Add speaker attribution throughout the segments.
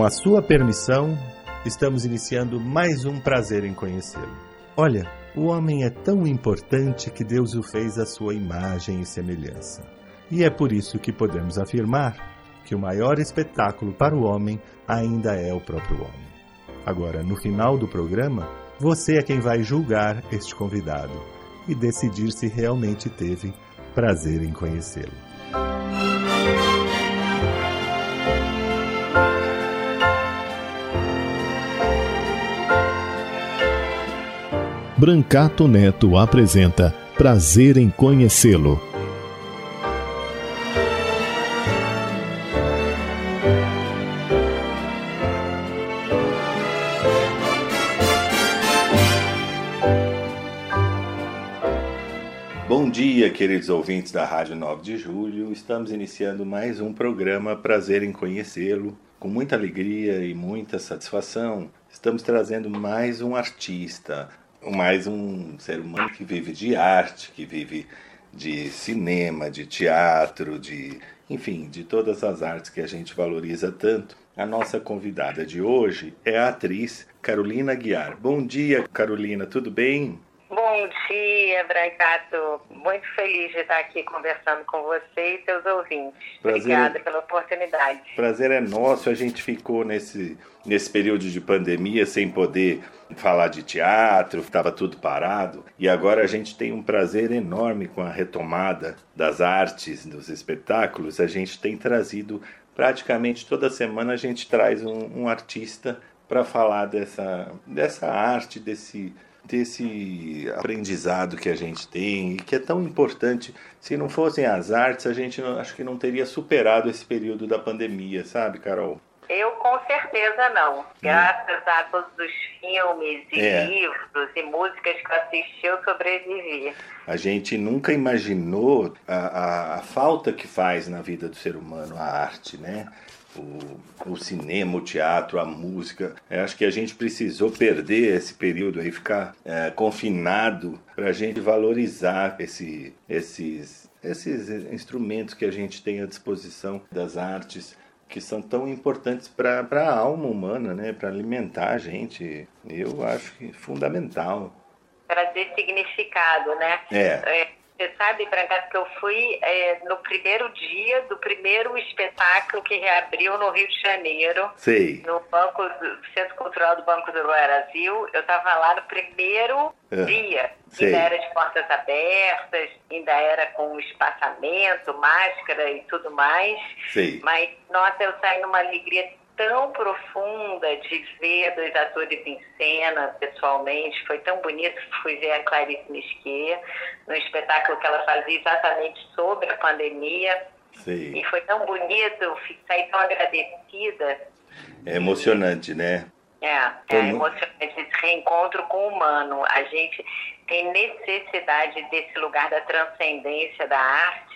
Speaker 1: Com a sua permissão, estamos iniciando mais um prazer em conhecê-lo. Olha, o homem é tão importante que Deus o fez à sua imagem e semelhança. E é por isso que podemos afirmar que o maior espetáculo para o homem ainda é o próprio homem. Agora, no final do programa, você é quem vai julgar este convidado e decidir se realmente teve prazer em conhecê-lo.
Speaker 2: Brancato Neto apresenta Prazer em Conhecê-lo
Speaker 1: dia, queridos ouvintes da Rádio 9 de Julho. Estamos iniciando mais um programa Prazer em Conhecê-lo. Com muita alegria e muita satisfação, estamos trazendo mais um artista, mais um ser humano que vive de arte, que vive de cinema, de teatro, de, enfim, de todas as artes que a gente valoriza tanto. A nossa convidada de hoje é a atriz Carolina Guiar. Bom dia, Carolina, tudo bem?
Speaker 3: Bom dia, Brancato. Muito feliz de estar aqui conversando com você e seus ouvintes. Prazer, Obrigada pela oportunidade.
Speaker 1: Prazer é nosso. A gente ficou nesse, nesse período de pandemia sem poder falar de teatro, estava tudo parado. E agora a gente tem um prazer enorme com a retomada das artes, dos espetáculos. A gente tem trazido praticamente toda semana a gente traz um, um artista para falar dessa, dessa arte, desse desse aprendizado que a gente tem e que é tão importante. Se não fossem as artes, a gente não, acho que não teria superado esse período da pandemia, sabe, Carol?
Speaker 3: Eu com certeza não. Graças a todos os filmes e é. livros e músicas que eu assisti, eu sobrevivi.
Speaker 1: A gente nunca imaginou a, a, a falta que faz na vida do ser humano a arte, né? O, o cinema, o teatro, a música. Eu acho que a gente precisou perder esse período aí, ficar é, confinado para a gente valorizar esse, esses, esses instrumentos que a gente tem à disposição das artes que são tão importantes para a alma humana, né? para alimentar a gente. Eu acho que é fundamental.
Speaker 3: Para ter significado, né?
Speaker 1: É. é
Speaker 3: você sabe, Brancato, que eu fui é, no primeiro dia do primeiro espetáculo que reabriu no Rio de Janeiro.
Speaker 1: Sei.
Speaker 3: No Banco, Centro Cultural do Banco do Brasil. Eu estava lá no primeiro é. dia. Sei. Ainda era de portas abertas, ainda era com espaçamento, máscara e tudo mais.
Speaker 1: Sei.
Speaker 3: Mas, nossa, eu saí numa alegria tão profunda de ver dois atores em cena pessoalmente. Foi tão bonito. Fui ver a Clarice Nisquier no espetáculo que ela fazia exatamente sobre a pandemia.
Speaker 1: Sim.
Speaker 3: E foi tão bonito, saí tão agradecida.
Speaker 1: É emocionante, né?
Speaker 3: É, é emocionante esse reencontro com o humano. A gente tem necessidade desse lugar da transcendência da arte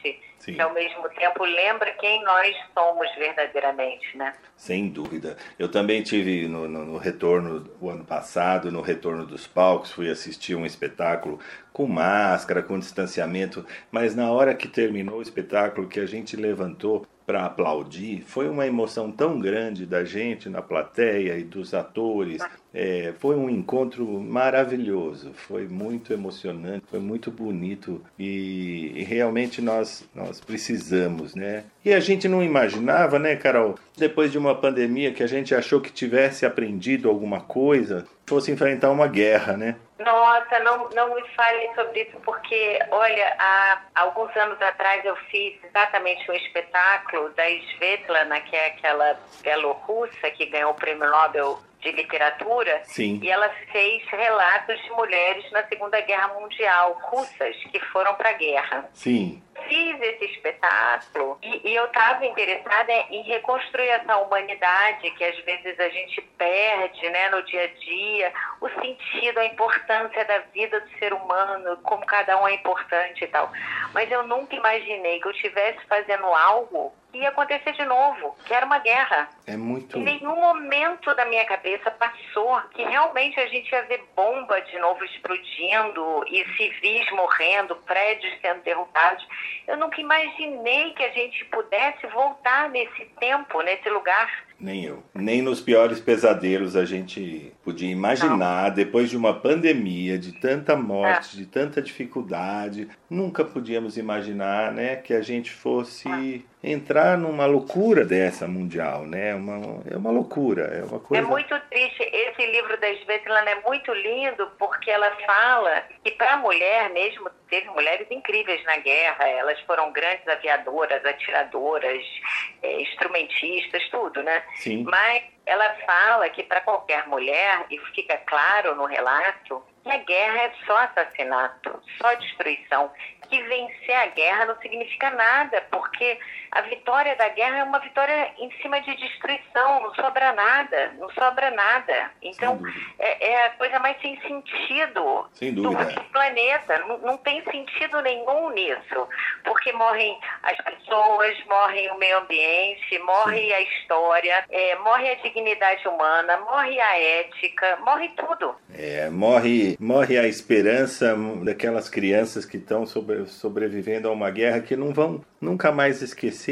Speaker 3: Sim. que ao mesmo tempo lembra quem nós somos verdadeiramente, né?
Speaker 1: Sem dúvida. Eu também tive no, no, no, retorno o ano passado, no retorno dos palcos, fui assistir um espetáculo com máscara, com distanciamento, mas na hora que terminou o espetáculo, que a gente levantou para aplaudir, foi uma emoção tão grande da gente na plateia e dos atores. É, foi um encontro maravilhoso, foi muito emocionante, foi muito bonito e, e realmente nós, nós precisamos, né? E a gente não imaginava, né, Carol, depois de uma pandemia que a gente achou que tivesse aprendido alguma coisa, fosse enfrentar uma guerra, né?
Speaker 3: Nossa, não, não me fale sobre isso, porque, olha, há alguns anos atrás eu fiz exatamente um espetáculo da Svetlana, que é aquela belorrussa que ganhou o prêmio Nobel de literatura
Speaker 1: Sim.
Speaker 3: e ela fez relatos de mulheres na Segunda Guerra Mundial, russas, que foram para a guerra.
Speaker 1: Sim
Speaker 3: fiz esse espetáculo e, e eu estava interessada em reconstruir essa humanidade que às vezes a gente perde né, no dia a dia, o sentido, a importância da vida do ser humano, como cada um é importante e tal. Mas eu nunca imaginei que eu estivesse fazendo algo ia acontecer de novo, que era uma guerra.
Speaker 1: É muito.
Speaker 3: Em nenhum momento da minha cabeça passou que realmente a gente ia ver bomba de novo explodindo e civis morrendo, prédios sendo derrubados. Eu nunca imaginei que a gente pudesse voltar nesse tempo, nesse lugar.
Speaker 1: Nem eu. Nem nos piores pesadelos a gente podia imaginar, Não. depois de uma pandemia, de tanta morte, é. de tanta dificuldade, nunca podíamos imaginar né, que a gente fosse entrar numa loucura dessa mundial, né? Uma, é uma loucura, é uma coisa...
Speaker 3: É muito triste. Esse livro da Svetlana é muito lindo porque ela fala que para a mulher mesmo, teve mulheres incríveis na guerra, elas foram grandes aviadoras, atiradoras, é, instrumentistas, tudo, né?
Speaker 1: Sim.
Speaker 3: Mas ela fala que para qualquer mulher, e fica claro no relato, que a guerra é só assassinato, só destruição. Que vencer a guerra não significa nada, porque a vitória da guerra é uma vitória em cima de destruição, não sobra nada, não sobra nada. Então, é, é, a coisa mais sem sentido
Speaker 1: sem do
Speaker 3: planeta. Não, não tem sentido nenhum nisso, porque morrem as pessoas, morrem o meio ambiente, morre Sim. a história, é, morre a dignidade humana, morre a ética, morre tudo.
Speaker 1: É, morre, morre a esperança daquelas crianças que estão sobre, sobrevivendo a uma guerra que não vão nunca mais esquecer.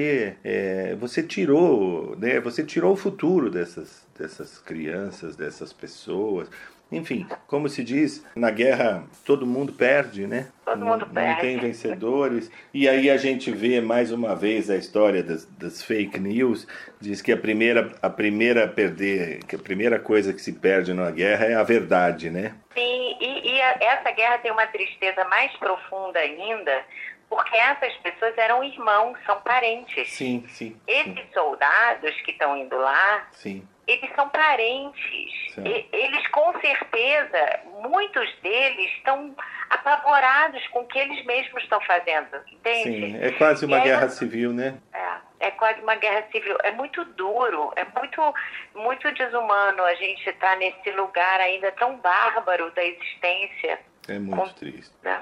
Speaker 1: É, você tirou, né? Você tirou o futuro dessas, dessas crianças, dessas pessoas. Enfim, como se diz, na guerra todo mundo perde, né?
Speaker 3: Todo mundo
Speaker 1: não,
Speaker 3: perde.
Speaker 1: Não tem vencedores. E aí a gente vê mais uma vez a história das, das, fake news. Diz que a primeira, a primeira a perder, que a primeira coisa que se perde na guerra é a verdade, né?
Speaker 3: Sim, e, e essa guerra tem uma tristeza mais profunda ainda, porque essas pessoas eram irmãos, são parentes.
Speaker 1: Sim, sim.
Speaker 3: Esses
Speaker 1: sim.
Speaker 3: soldados que estão indo lá,
Speaker 1: sim
Speaker 3: eles são parentes. E, eles, com certeza, muitos deles estão apavorados com o que eles mesmos estão fazendo, entende?
Speaker 1: Sim, é quase uma guerra civil, né?
Speaker 3: É, é quase uma guerra civil. É muito duro, é muito, muito desumano a gente estar tá nesse lugar ainda tão bárbaro da existência.
Speaker 1: É muito com... triste. É.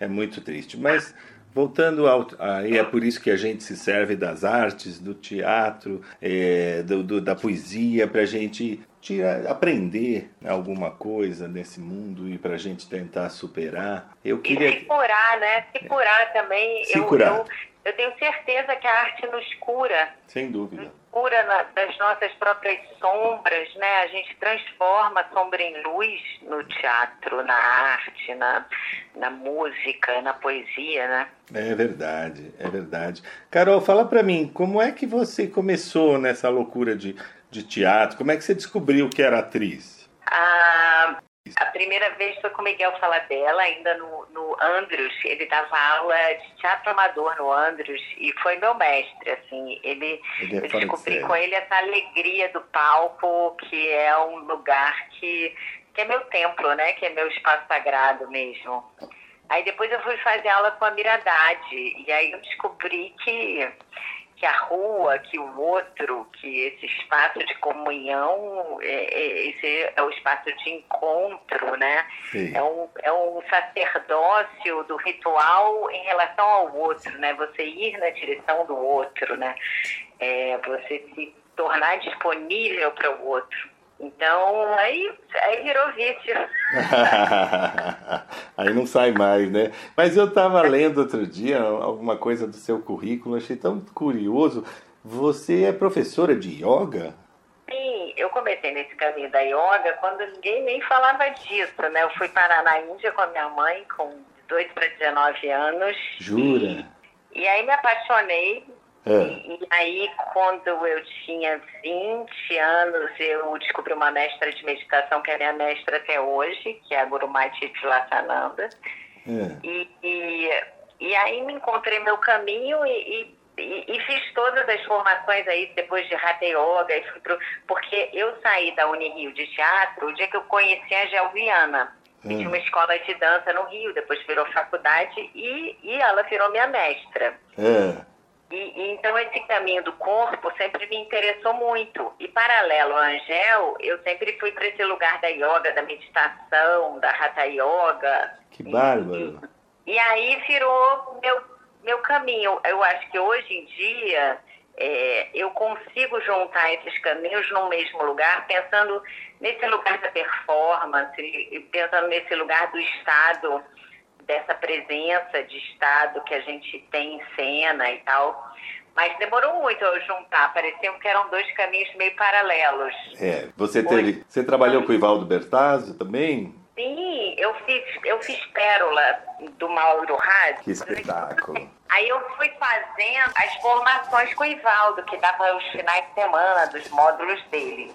Speaker 1: é muito triste. Mas Voltando ao. Aí é por isso que a gente se serve das artes, do teatro, é, do, do, da poesia, para a gente tirar, aprender alguma coisa nesse mundo e para a gente tentar superar.
Speaker 3: Eu queria. E se curar, né? Se curar também.
Speaker 1: Se eu, curar.
Speaker 3: Eu, eu tenho certeza que a arte nos cura.
Speaker 1: Sem dúvida. Nos
Speaker 3: cura na, das nossas próprias sombras, né? A gente transforma a sombra em luz no teatro, na arte, na, na música, na poesia, né?
Speaker 1: É verdade, é verdade. Carol, fala para mim, como é que você começou nessa loucura de, de teatro? Como é que você descobriu que era atriz?
Speaker 3: Ah, a primeira vez foi com o Miguel Faladella, ainda no, no Andrews. Ele dava aula de teatro amador no Andrews e foi meu mestre, assim. Ele, ele é eu descobri com ele essa alegria do palco, que é um lugar que, que é meu templo, né? Que é meu espaço sagrado mesmo. Aí depois eu fui fazer aula com a Miradade e aí eu descobri que que a rua, que o outro, que esse espaço de comunhão, é, é, esse é o espaço de encontro, né? É um, é um sacerdócio do ritual em relação ao outro, né? Você ir na direção do outro, né? É, você se tornar disponível para o outro. Então, aí, aí virou vício.
Speaker 1: aí não sai mais, né? Mas eu estava lendo outro dia alguma coisa do seu currículo, achei tão curioso. Você é professora de yoga?
Speaker 3: Sim, eu comecei nesse caminho da yoga quando ninguém nem falava disso, né? Eu fui parar na Índia com a minha mãe com 18 para 19 anos.
Speaker 1: Jura?
Speaker 3: E, e aí me apaixonei. E, e, aí, quando eu tinha 20 anos, eu descobri uma mestra de meditação, que é minha mestra até hoje, que é a Guru Maiti Tilasananda. É. E, e, e, aí me encontrei meu caminho e, e, e, fiz todas as formações aí depois de Hatha Yoga, e pro, porque eu saí da Unirio de teatro o dia que eu conheci a Gelviana. É. Tinha uma escola de dança no Rio, depois virou faculdade e, e ela virou minha mestra.
Speaker 1: É.
Speaker 3: E, e, então esse caminho do corpo sempre me interessou muito. E paralelo ao Angel, eu sempre fui para esse lugar da yoga, da meditação, da hatha yoga.
Speaker 1: Que bárbaro!
Speaker 3: E, e aí virou meu, meu caminho. Eu acho que hoje em dia é, eu consigo juntar esses caminhos no mesmo lugar, pensando nesse lugar da performance, pensando nesse lugar do estado dessa presença de Estado que a gente tem em cena e tal. Mas demorou muito eu juntar, pareciam que eram dois caminhos meio paralelos.
Speaker 1: É, você teve. Você trabalhou com o Ivaldo Bertazzo também?
Speaker 3: Sim, eu fiz, eu fiz Pérola do Mauro Rádio.
Speaker 1: Que espetáculo.
Speaker 3: Aí eu fui fazendo as formações com o Ivaldo, que dava os finais de semana dos módulos dele.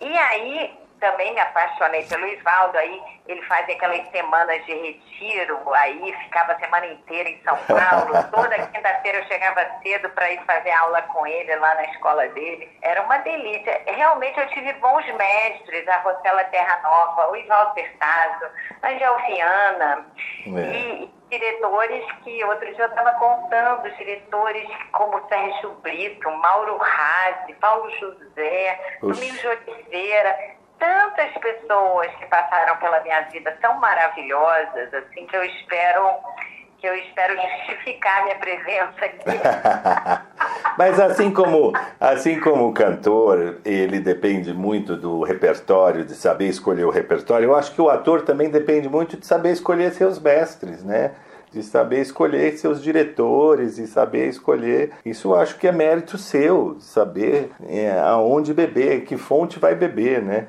Speaker 3: E aí também me apaixonei pelo Ivaldo, aí ele fazia aquelas semanas de retiro, aí ficava a semana inteira em São Paulo. Toda quinta-feira eu chegava cedo para ir fazer aula com ele lá na escola dele. Era uma delícia. Realmente eu tive bons mestres, a Rosela Terra Nova, o Ivaldo Bertazzo, Angel Viana, é. e diretores que outro dia eu estava contando, diretores como Sérgio Brito, Mauro Razzi, Paulo José, Domingos de Oliveira, tantas pessoas que passaram pela minha vida tão maravilhosas, assim, que eu espero que eu espero justificar minha presença aqui.
Speaker 1: Mas assim como, assim como o cantor, ele depende muito do repertório, de saber escolher o repertório, eu acho que o ator também depende muito de saber escolher seus mestres, né? De saber escolher seus diretores e saber escolher. Isso acho que é mérito seu, saber é, aonde beber, que fonte vai beber, né?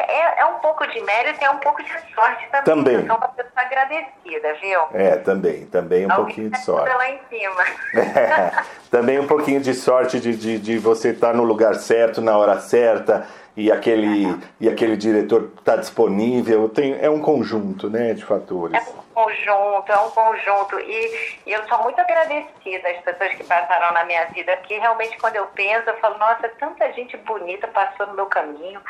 Speaker 3: É, é, um pouco de mérito e é um pouco de sorte também.
Speaker 1: Também.
Speaker 3: Eu sou uma pessoa agradecida, viu?
Speaker 1: É, também. Também um Alguém pouquinho de sorte.
Speaker 3: lá em cima.
Speaker 1: É, também um pouquinho de sorte de, de, de você estar no lugar certo, na hora certa, e aquele, e aquele diretor está disponível. Tem, é um conjunto né, de fatores.
Speaker 3: É um conjunto, é um conjunto. E, e, eu sou muito agradecida às pessoas que passaram na minha vida, porque realmente quando eu penso, eu falo, nossa, tanta gente bonita passou no meu caminho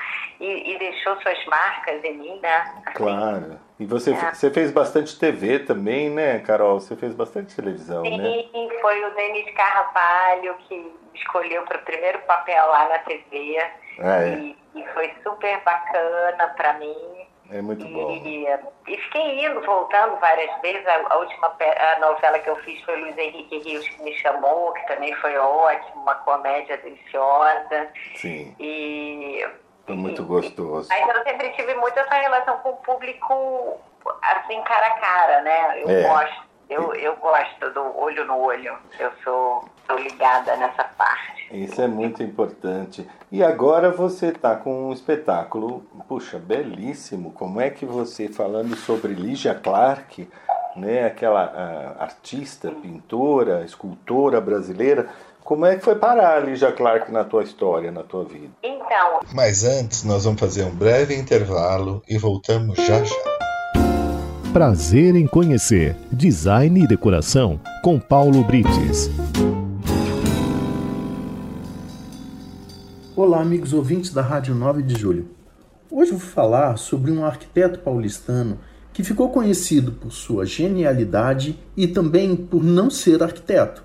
Speaker 3: e, e deixou suas marcas em mim, né?
Speaker 1: Assim, claro. E você, é. você fez bastante TV também, né, Carol? Você fez bastante televisão,
Speaker 3: Sim,
Speaker 1: né?
Speaker 3: Sim, foi o Denis Carvalho que escolheu para o primeiro papel lá na TV. Ah, é. e, e foi super bacana para mim.
Speaker 1: É muito bom.
Speaker 3: E, e, fiquei indo, voltando várias vezes. A, a, última a novela que eu fiz foi Luiz Henrique Rios que me chamou, que também foi ótimo, uma comédia deliciosa.
Speaker 1: Sim.
Speaker 3: E.
Speaker 1: Foi muito e, gostoso.
Speaker 3: Aí eu sempre tive muito essa relação com o público, assim, cara a cara, né? Eu é. gosto. Eu, eu gosto do olho no olho. Eu sou, sou ligada nessa parte.
Speaker 1: Isso é muito importante. E agora você está com um espetáculo, puxa, belíssimo. Como é que você, falando sobre Lígia Clark, né, aquela uh, artista, pintora, escultora brasileira, como é que foi parar a Lígia Clark na tua história, na tua vida?
Speaker 3: Então.
Speaker 1: Mas antes, nós vamos fazer um breve intervalo e voltamos já já.
Speaker 2: Prazer em conhecer Design e Decoração com Paulo Brites.
Speaker 4: Olá, amigos ouvintes da Rádio 9 de Julho. Hoje vou falar sobre um arquiteto paulistano que ficou conhecido por sua genialidade e também por não ser arquiteto.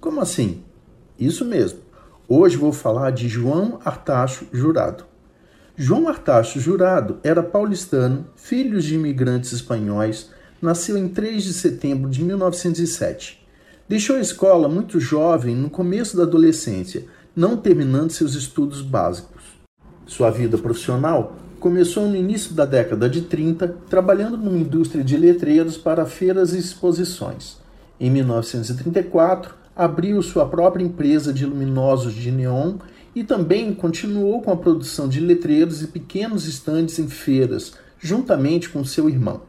Speaker 4: Como assim? Isso mesmo. Hoje vou falar de João Artacho Jurado. João Artacho Jurado era paulistano, filho de imigrantes espanhóis, nasceu em 3 de setembro de 1907. Deixou a escola muito jovem no começo da adolescência não terminando seus estudos básicos. Sua vida profissional começou no início da década de 30, trabalhando numa indústria de letreiros para feiras e exposições. Em 1934, abriu sua própria empresa de luminosos de neon e também continuou com a produção de letreiros e pequenos estandes em feiras, juntamente com seu irmão.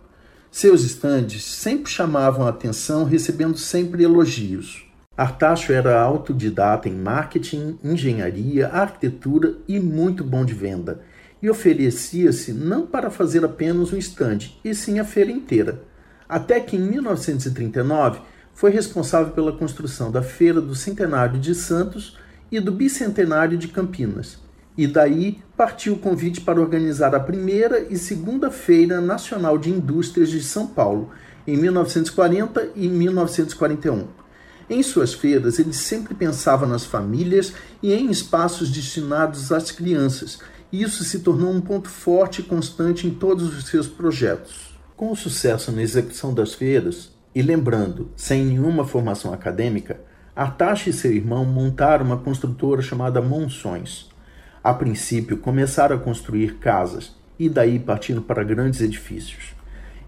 Speaker 4: Seus estandes sempre chamavam a atenção, recebendo sempre elogios. Artacho era autodidata em marketing, engenharia, arquitetura e muito bom de venda, e oferecia-se não para fazer apenas um estande, e sim a feira inteira. Até que em 1939 foi responsável pela construção da Feira do Centenário de Santos e do Bicentenário de Campinas. E daí partiu o convite para organizar a primeira e segunda Feira Nacional de Indústrias de São Paulo, em 1940 e 1941 em suas feiras, ele sempre pensava nas famílias e em espaços destinados às crianças, e isso se tornou um ponto forte e constante em todos os seus projetos. Com o sucesso na execução das feiras, e lembrando, sem nenhuma formação acadêmica, Artache e seu irmão montaram uma construtora chamada Monções. A princípio, começaram a construir casas e daí partindo para grandes edifícios.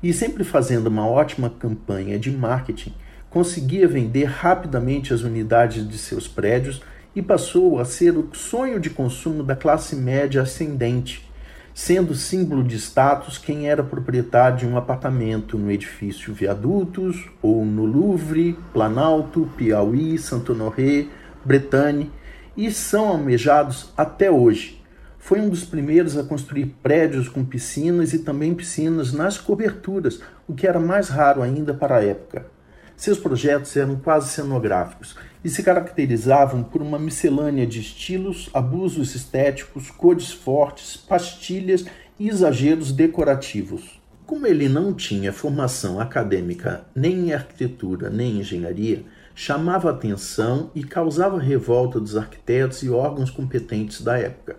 Speaker 4: E sempre fazendo uma ótima campanha de marketing, conseguia vender rapidamente as unidades de seus prédios e passou a ser o sonho de consumo da classe média ascendente, sendo símbolo de status quem era proprietário de um apartamento no edifício Viadutos ou no Louvre, Planalto, Piauí, Santo Honoré, Bretagne e são almejados até hoje. Foi um dos primeiros a construir prédios com piscinas e também piscinas nas coberturas, o que era mais raro ainda para a época. Seus projetos eram quase cenográficos e se caracterizavam por uma miscelânea de estilos, abusos estéticos, cores fortes, pastilhas e exageros decorativos. Como ele não tinha formação acadêmica nem em arquitetura nem em engenharia, chamava atenção e causava revolta dos arquitetos e órgãos competentes da época.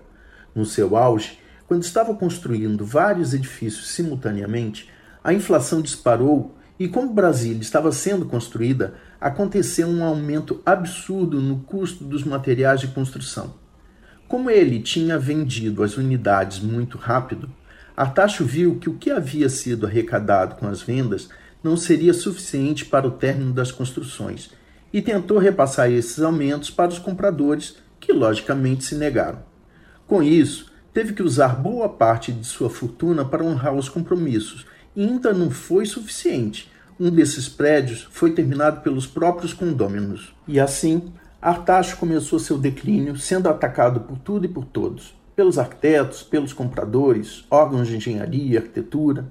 Speaker 4: No seu auge, quando estava construindo vários edifícios simultaneamente, a inflação disparou e, como Brasília estava sendo construída, aconteceu um aumento absurdo no custo dos materiais de construção. Como ele tinha vendido as unidades muito rápido, Artacho viu que o que havia sido arrecadado com as vendas não seria suficiente para o término das construções e tentou repassar esses aumentos para os compradores, que logicamente se negaram. Com isso, teve que usar boa parte de sua fortuna para honrar os compromissos, e ainda não foi suficiente, um desses prédios foi terminado pelos próprios condôminos. E assim, Artacho começou seu declínio, sendo atacado por tudo e por todos, pelos arquitetos, pelos compradores, órgãos de engenharia e arquitetura.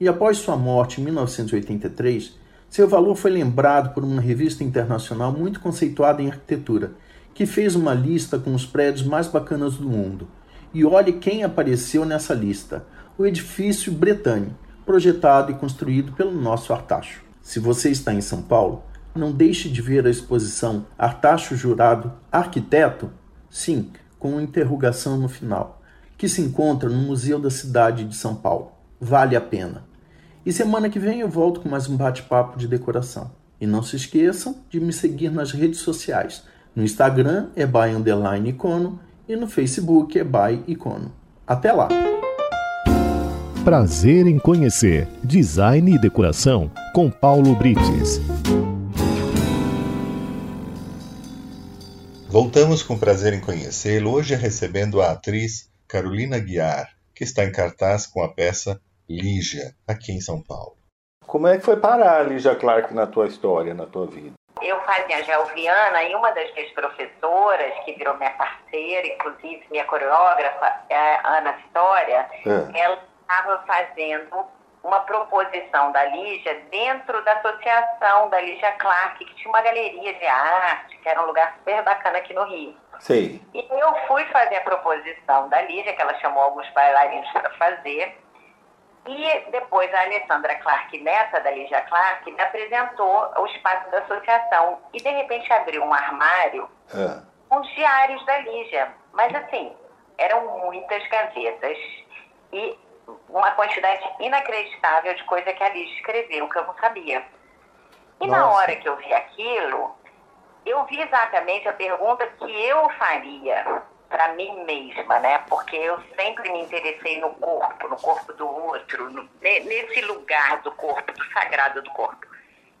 Speaker 4: E após sua morte em 1983, seu valor foi lembrado por uma revista internacional muito conceituada em arquitetura, que fez uma lista com os prédios mais bacanas do mundo. E olhe quem apareceu nessa lista: o edifício Bretagne, projetado e construído pelo nosso Artacho. Se você está em São Paulo, não deixe de ver a exposição Artacho Jurado Arquiteto, sim, com interrogação no final, que se encontra no Museu da Cidade de São Paulo. Vale a pena. E semana que vem eu volto com mais um bate-papo de decoração. E não se esqueçam de me seguir nas redes sociais. No Instagram é by underline icono e no Facebook é by icono. Até lá!
Speaker 2: Prazer em conhecer Design e Decoração com Paulo Brites.
Speaker 1: Voltamos com prazer em conhecê-lo, hoje recebendo a atriz Carolina Guiar, que está em cartaz com a peça Lígia, aqui em São Paulo. Como é que foi parar a Lígia Clark na tua história, na tua vida?
Speaker 3: Eu fazia Gelviana e uma das minhas professoras, que virou minha parceira, inclusive minha coreógrafa, é a Ana Vitória, é. ela estava fazendo uma proposição da Lígia dentro da associação da Lígia Clark, que tinha uma galeria de arte, que era um lugar super bacana aqui no Rio.
Speaker 1: Sim.
Speaker 3: E eu fui fazer a proposição da Lígia, que ela chamou alguns bailarinos para fazer. E depois a Alessandra Clark, neta da Lígia Clark, me apresentou o espaço da associação. E de repente abriu um armário é. com os diários da Lígia. Mas assim, eram muitas gavetas. E uma quantidade inacreditável de coisa que a Liz escreveu, que eu não sabia. E Nossa. na hora que eu vi aquilo, eu vi exatamente a pergunta que eu faria para mim mesma, né? Porque eu sempre me interessei no corpo, no corpo do outro, no, nesse lugar do corpo, do sagrado do corpo.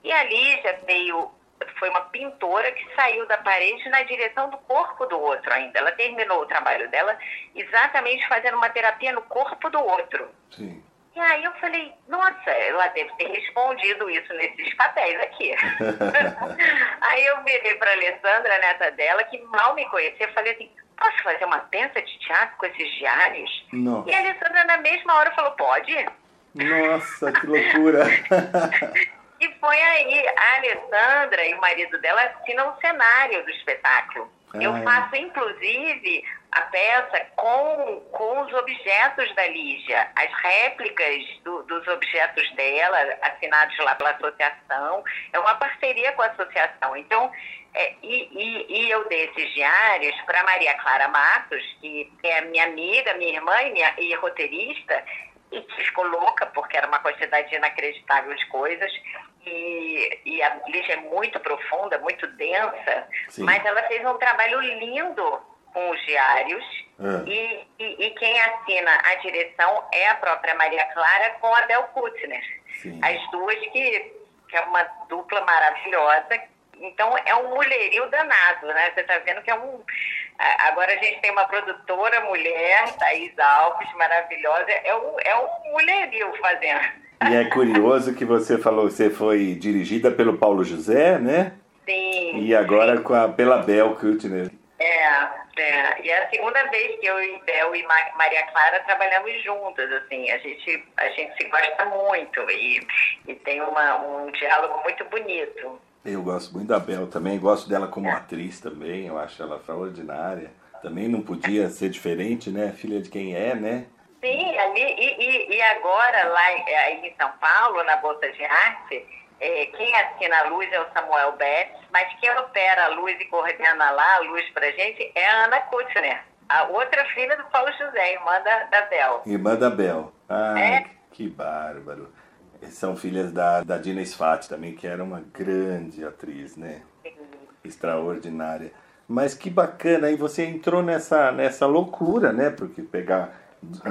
Speaker 3: E a Lígia veio foi uma pintora que saiu da parede na direção do corpo do outro ainda. Ela terminou o trabalho dela exatamente fazendo uma terapia no corpo do outro.
Speaker 1: Sim.
Speaker 3: E aí eu falei, nossa, ela deve ter respondido isso nesses papéis aqui. aí eu virei para a Alessandra, a neta dela, que mal me conhecia, falei assim, posso fazer uma peça de teatro com esses diários?
Speaker 1: Não.
Speaker 3: E a Alessandra na mesma hora falou, pode?
Speaker 1: Nossa, que loucura!
Speaker 3: E foi aí, a Alessandra e o marido dela assinam o cenário do espetáculo. Eu faço, inclusive, a peça com, com os objetos da Lígia, as réplicas do, dos objetos dela, assinados lá pela associação. É uma parceria com a associação. Então, é, e, e, e, eu dei esses diários para Maria Clara Matos, que é minha amiga, minha irmã e, minha, e roteirista, e que ficou louca porque era uma quantidade inacreditável de coisas. E, e a Lígia é muito profunda, muito densa, Sim. mas ela fez um trabalho lindo com os diários. É. E, e, e, quem assina a direção é a própria Maria Clara com a Bel Kutner. Sim. As duas que que é uma dupla maravilhosa. Então é um mulherio danado, né? Você está vendo que é um. Agora a gente tem uma produtora mulher, Thaís Alves, maravilhosa. É um, é um mulherio fazendo.
Speaker 1: E é curioso que você falou que você foi dirigida pelo Paulo José, né?
Speaker 3: Sim.
Speaker 1: E agora com a, pela Bel Kuttner.
Speaker 3: É, é, e é a segunda vez que eu e Bel e Maria Clara trabalhamos juntas, assim, a gente, a gente se gosta muito e, e tem uma, um diálogo muito bonito.
Speaker 1: Eu gosto muito da Bel também, gosto dela como é. atriz também, eu acho ela extraordinária. Também não podia ser diferente, né? Filha de quem é, né?
Speaker 3: Sim, ali, e, e, e agora lá aí em São Paulo, na Bolsa de Arte, é, quem assina a luz é o Samuel Betts, mas quem opera a luz e coordena lá a luz pra gente é a Ana Kutzner, a outra filha do Paulo José, irmã da, da Bel.
Speaker 1: Irmã da Bel. Ah, é? que bárbaro. São filhas da, da Dina Sfat também, que era uma grande atriz, né? Sim. Extraordinária. Mas que bacana, aí você entrou nessa, nessa loucura, né? Porque pegar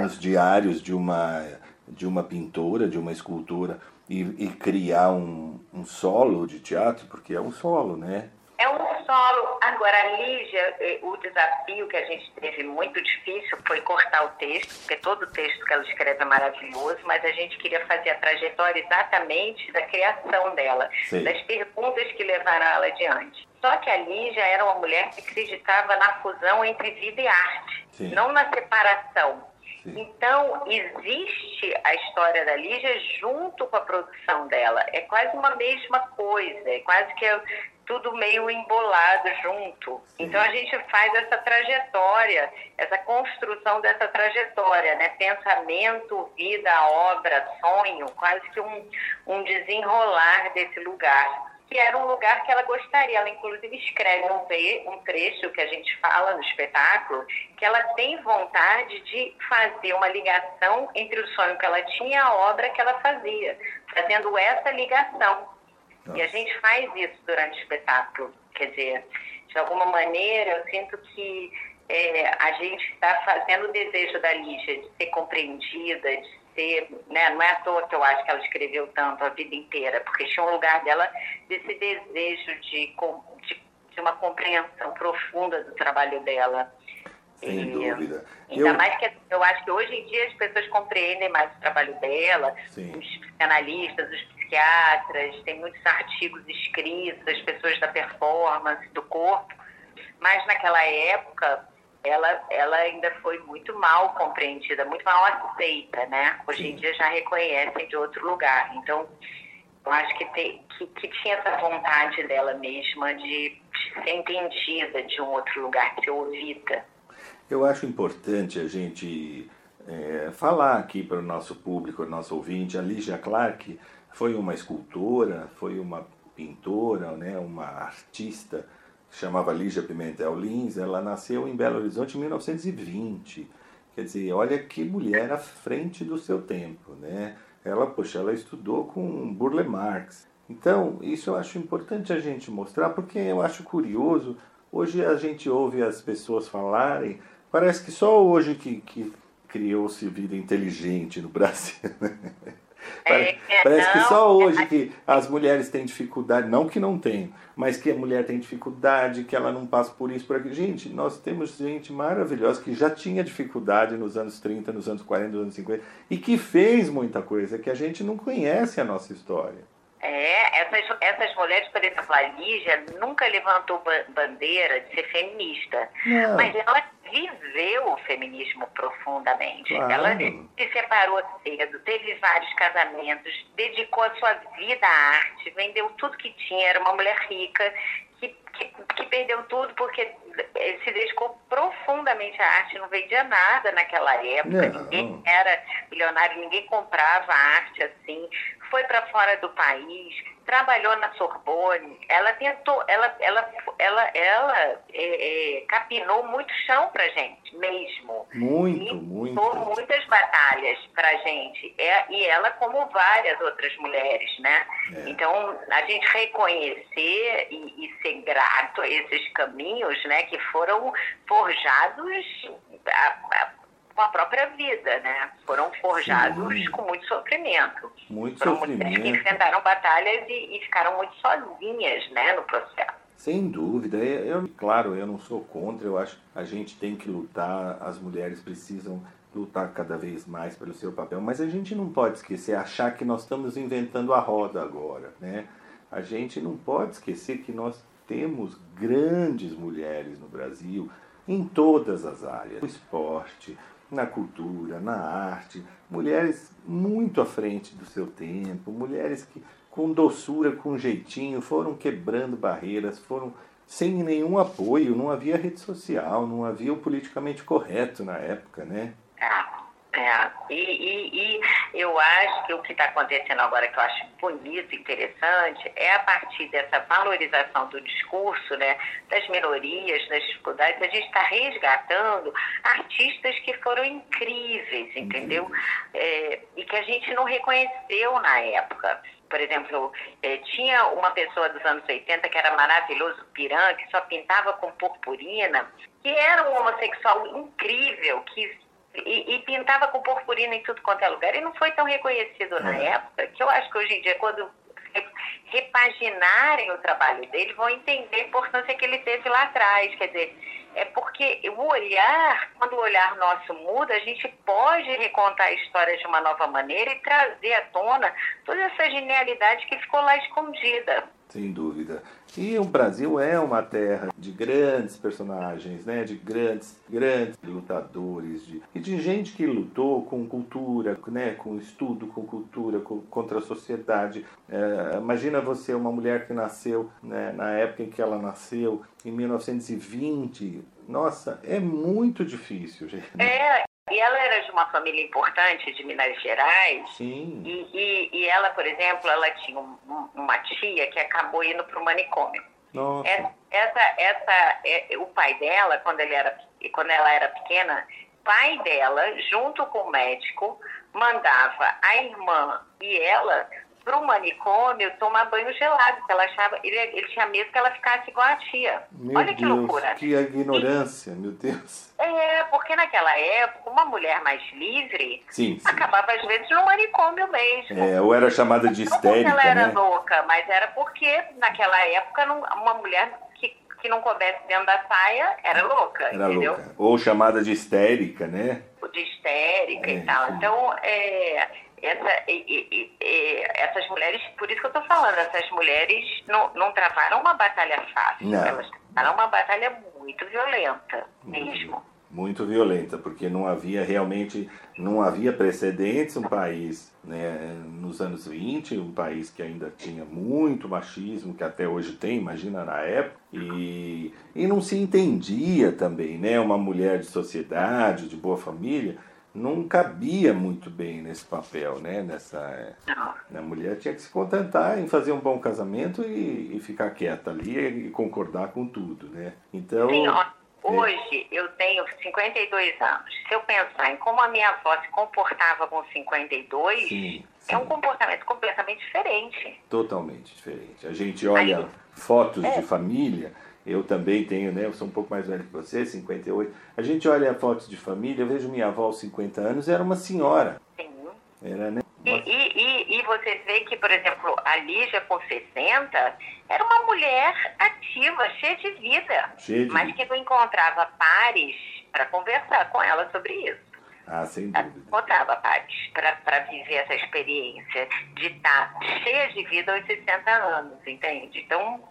Speaker 1: os diários de uma, de uma pintora, de uma escultura, e, e criar um, um solo de teatro, porque é um solo, né?
Speaker 3: É um solo. Agora, Lígia, eh, o desafio que a gente teve muito difícil foi cortar o texto, porque todo o texto que ela escreve é maravilhoso, mas a gente queria fazer a trajetória exatamente da criação dela, Sim. das perguntas que levaram ela adiante. Só que a Lígia era uma mulher que acreditava na fusão entre vida e arte, Sim. não na separação. Então, existe a história da Lígia junto com a produção dela. É quase uma mesma coisa, é quase que é tudo meio embolado junto. Sim. Então, a gente faz essa trajetória, essa construção dessa trajetória, né? Pensamento, vida, obra, sonho, quase que um, um desenrolar desse lugar que era um lugar que ela gostaria. Ela, inclusive, escreve um, um trecho que a gente fala no espetáculo, que ela tem vontade de fazer uma ligação entre o sonho que ela tinha e a obra que ela fazia, fazendo essa ligação. Nossa. E a gente faz isso durante o espetáculo. Quer dizer, de alguma maneira, eu sinto que é, a gente está fazendo o desejo da Lígia de ser compreendida, de ser, né, não é à toa que eu acho que ela escreveu tanto a vida inteira, porque tinha um lugar dela desse desejo de, de, de uma compreensão profunda do trabalho dela.
Speaker 1: Sem e, dúvida.
Speaker 3: Ainda eu... mais que eu acho que hoje em dia as pessoas compreendem mais o trabalho dela, Sim. os psicanalistas, os psiquiatras, tem muitos artigos escritos, as pessoas da performance, do corpo, mas naquela época ela, ela ainda foi muito mal compreendida, muito mal aceita, né? Hoje em dia já reconhecem de outro lugar. Então, eu acho que, tem, que, que tinha essa vontade dela mesma de, de ser entendida de um outro lugar, de ser ouvida.
Speaker 1: Eu acho importante a gente é, falar aqui para o nosso público, o nosso ouvinte, a Lígia Clark foi uma escultora, foi uma pintora, né, uma artista chamava Lígia Pimentel Lins, ela nasceu em Belo Horizonte em 1920. Quer dizer, olha que mulher à frente do seu tempo, né? Ela, poxa, ela estudou com Burle Marx. Então, isso eu acho importante a gente mostrar, porque eu acho curioso. Hoje a gente ouve as pessoas falarem, parece que só hoje que, que criou-se vida inteligente no Brasil. Né? Parece, é, parece que só hoje que as mulheres têm dificuldade, não que não tenham, mas que a mulher tem dificuldade, que ela não passa por isso, por aquilo. Gente, nós temos gente maravilhosa que já tinha dificuldade nos anos 30, nos anos 40, nos anos 50 e que fez muita coisa que a gente não conhece a nossa história.
Speaker 3: É, essas, essas mulheres, por exemplo, a Lígia nunca levantou bandeira de ser feminista, não. mas ela viveu o feminismo profundamente. Claro. Ela se separou cedo, teve vários casamentos, dedicou a sua vida à arte, vendeu tudo que tinha, era uma mulher rica que, que, que perdeu tudo porque se dedicou profundamente à arte, não vendia nada naquela época, não. ninguém era milionário, ninguém comprava arte assim, foi para fora do país, trabalhou na Sorbonne, ela tentou, ela, ela, ela, ela é, é, capinou muito chão pra gente mesmo.
Speaker 1: Muito, muito.
Speaker 3: muitas batalhas pra gente. É, e ela, como várias outras mulheres, né? É. Então, a gente reconhecer e, e, ser grato a esses caminhos, né? Que foram forjados a, a, com a própria vida, né? Foram forjados Sim. com muito sofrimento.
Speaker 1: Muito
Speaker 3: Foram
Speaker 1: sofrimento.
Speaker 3: mulheres que enfrentaram batalhas e, e ficaram muito sozinhas, né, no processo.
Speaker 1: Sem dúvida. Eu, claro, eu não sou contra, eu acho que a gente tem que lutar, as mulheres precisam lutar cada vez mais pelo seu papel, mas a gente não pode esquecer, achar que nós estamos inventando a roda agora, né? A gente não pode esquecer que nós temos grandes mulheres no Brasil em todas as áreas, no esporte, na cultura, na arte, mulheres muito à frente do seu tempo, mulheres que com doçura, com jeitinho, foram quebrando barreiras, foram sem nenhum apoio, não havia rede social, não havia o politicamente correto na época, né?
Speaker 3: É, é. E, e, e eu acho que o que está acontecendo agora, que eu acho bonito, interessante, é a partir dessa valorização do discurso, né, das minorias, das dificuldades, a gente está resgatando artistas que foram incríveis, entendeu? É, e que a gente não reconheceu na época por exemplo, eh, tinha uma pessoa dos anos 80 que era maravilhoso, Piran, que só pintava com purpurina, que era um homossexual incrível, que e, e, pintava com purpurina em tudo quanto é lugar. E não foi tão reconhecido na é. época, que eu acho que hoje em dia, quando repaginarem o trabalho dele, vão entender a importância que ele teve lá atrás. Quer dizer, é porque o olhar, quando o olhar nosso muda, a gente pode recontar a história de uma nova maneira e trazer à tona toda essa genialidade que ficou lá escondida.
Speaker 1: Sem dúvida. E o Brasil é uma terra de grandes personagens, né? de grandes, grandes lutadores, de, e de gente que lutou com cultura, né? com estudo, com cultura, com, contra a sociedade. É, imagina você, uma mulher que nasceu né? na época em que ela nasceu, em 1920. Nossa, é muito difícil, gente.
Speaker 3: É, e ela era de uma família importante de Minas Gerais.
Speaker 1: Sim.
Speaker 3: E, e, e ela, por exemplo, ela tinha um, uma tia que acabou indo para o manicômio.
Speaker 1: Nossa.
Speaker 3: Essa, essa, essa é, o pai dela, quando, ele era, quando ela era pequena, pai dela, junto com o médico, mandava a irmã e ela para o manicômio tomar banho gelado, porque ela achava, ele, ele tinha medo que ela ficasse igual a tia.
Speaker 1: Meu
Speaker 3: Olha que
Speaker 1: Deus,
Speaker 3: loucura.
Speaker 1: Que ignorância, e, meu Deus.
Speaker 3: É, porque naquela época, uma mulher mais livre
Speaker 1: sim, sim.
Speaker 3: acabava às vezes no manicômio mesmo.
Speaker 1: É, ou era chamada de histérica,
Speaker 3: Não porque ela era
Speaker 1: né?
Speaker 3: louca, mas era porque naquela época uma mulher que, que não coubesse dentro da saia era louca,
Speaker 1: era
Speaker 3: entendeu?
Speaker 1: Louca. Ou chamada de histérica, né?
Speaker 3: De histérica é, e tal. Então, é essa, e, e, e, essas mulheres, por isso que eu estou falando, essas mulheres não, não travaram uma batalha fácil,
Speaker 1: não.
Speaker 3: elas travaram uma batalha muito violenta mesmo.
Speaker 1: Muito violenta, porque não havia realmente, não havia precedentes um país, né, nos anos 20, um país que ainda tinha muito machismo, que até hoje tem, imagina na época, e, e não se entendia também, né, uma mulher de sociedade, de boa família, não cabia muito bem nesse papel, né? Nessa, a mulher tinha que se contentar em fazer um bom casamento e, e ficar quieta ali e concordar com tudo, né? Então.
Speaker 3: Sim, ó, hoje é. eu tenho 52 anos. Se eu pensar em como a minha avó se comportava com 52, sim, sim. é um comportamento completamente diferente.
Speaker 1: Totalmente diferente. A gente olha Aí, fotos é. de família eu também tenho, né? Eu sou um pouco mais velho que você, 58. A gente olha fotos de família, eu vejo minha avó aos 50 anos, era uma senhora.
Speaker 3: Sim.
Speaker 1: Era, né?
Speaker 3: E, e, e, você vê que, por exemplo, a Lígia com 60 era uma mulher ativa, cheia de vida,
Speaker 1: cheia de...
Speaker 3: mas que não encontrava pares para conversar com ela sobre isso.
Speaker 1: Ah, sem dúvida.
Speaker 3: Encontrava pares para viver essa experiência de estar cheia de vida aos 60 anos, entende? Então,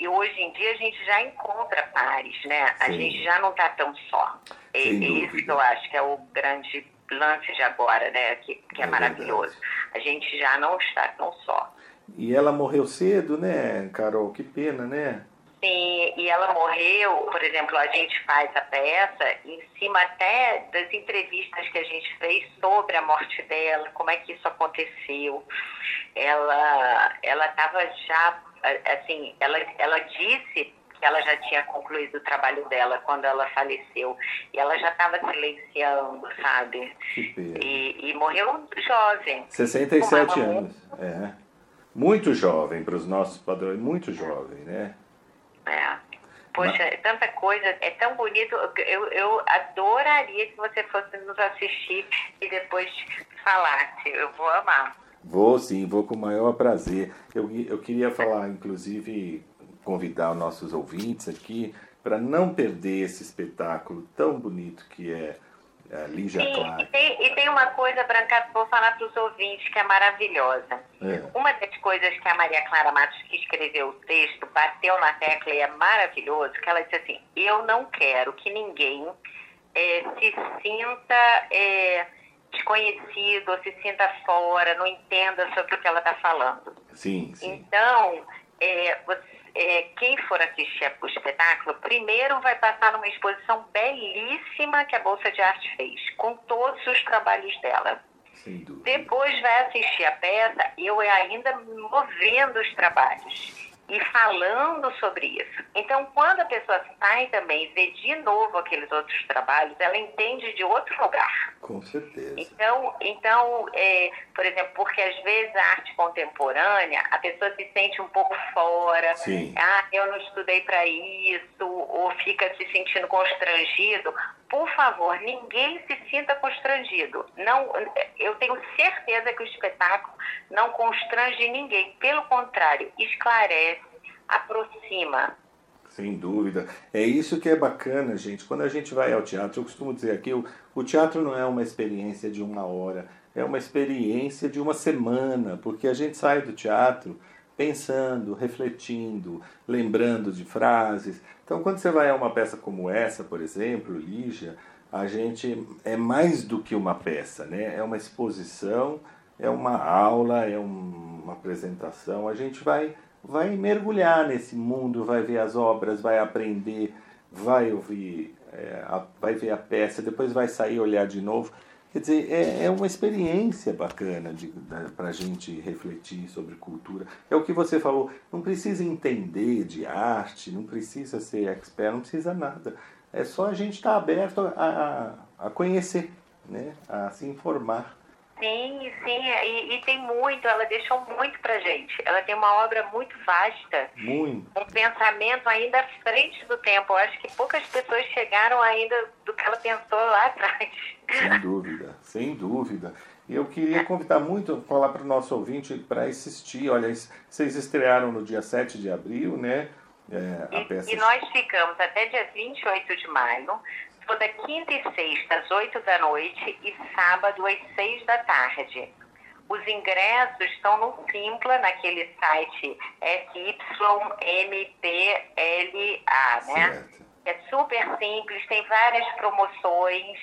Speaker 3: e hoje em dia a gente já encontra pares, né? A gente já não está tão só. É, é isso que eu acho que é o grande lance de agora, né? Que, que é, é maravilhoso. Verdade. A gente já não está tão só.
Speaker 1: E ela morreu cedo, né, Carol? Que pena, né?
Speaker 3: Sim, e ela morreu, por exemplo, a gente faz a peça em cima até das entrevistas que a gente fez sobre a morte dela, como é que isso aconteceu. Ela ela estava já assim, ela, ela disse que ela já tinha concluído o trabalho dela quando ela faleceu. E ela já estava silenciando, sabe? E, e, morreu jovem.
Speaker 1: 67 anos. É. Muito jovem para os nossos padrões, muito jovem, né?
Speaker 3: É. Poxa, Mas... tanta coisa, é tão bonito. Eu, eu adoraria que você fosse nos assistir e depois falasse. Eu vou amar.
Speaker 1: Vou sim, vou com o maior prazer. Eu, eu queria falar, inclusive, convidar os nossos ouvintes aqui para não perder esse espetáculo tão bonito que é a Lígia Sim,
Speaker 3: Clara. E tem, e tem uma coisa, Branca, vou falar para os ouvintes que é maravilhosa. É. Uma das coisas que a Maria Clara Matos, que escreveu o texto, bateu na tecla e é maravilhoso, que ela disse assim, eu não quero que ninguém é, se sinta... É, desconhecido ou se sinta fora, não entenda sobre o que ela está falando.
Speaker 1: Sim, sim.
Speaker 3: Então, é, você, é, quem for assistir o espetáculo, primeiro vai passar numa exposição belíssima que a Bolsa de Arte fez, com todos os trabalhos dela. Depois vai assistir a peça, eu ainda movendo os trabalhos e falando sobre isso. Então, quando a pessoa sai também e vê de novo aqueles outros trabalhos, ela entende de outro lugar.
Speaker 1: Com certeza.
Speaker 3: Então, então é, por exemplo, porque às vezes a arte contemporânea, a pessoa se sente um pouco fora.
Speaker 1: Sim.
Speaker 3: Ah, eu não estudei para isso, ou fica se sentindo constrangido. Por favor, ninguém se sinta constrangido. Não, eu tenho certeza que o espetáculo não constrange ninguém. Pelo contrário, esclarece aproxima.
Speaker 1: Sem dúvida. É isso que é bacana, gente. Quando a gente vai ao teatro, eu costumo dizer aqui, o, o teatro não é uma experiência de uma hora, é uma experiência de uma semana, porque a gente sai do teatro pensando, refletindo, lembrando de frases. Então, quando você vai a uma peça como essa, por exemplo, Lígia, a gente é mais do que uma peça, né? É uma exposição, é uma aula, é um, uma apresentação. A gente vai vai mergulhar nesse mundo, vai ver as obras, vai aprender, vai ouvir, é, a, vai ver a peça, depois vai sair olhar de novo. Quer dizer, é, é uma experiência bacana para a gente refletir sobre cultura. É o que você falou, não precisa entender de arte, não precisa ser expert, não precisa nada. É só a gente estar tá aberto a, a, a conhecer, né? a se informar.
Speaker 3: Sim, sim, e, e, tem muito, ela deixou muito pra gente. Ela tem uma obra muito vasta.
Speaker 1: Muito.
Speaker 3: Um pensamento ainda à frente do tempo. Eu acho que poucas pessoas chegaram ainda do que ela pensou lá atrás.
Speaker 1: Sem dúvida, sem dúvida. E eu queria convidar muito, falar para o nosso ouvinte para assistir. Olha, vocês estrearam no dia 7 de abril, né?
Speaker 3: É, e, e nós ficamos até dia 28 de maio toda quinta e sexta às 8 da noite e sábado às 6 da tarde. Os ingressos estão no Simpla, naquele site SYMPLA, né? Certo. É super simples, tem várias promoções.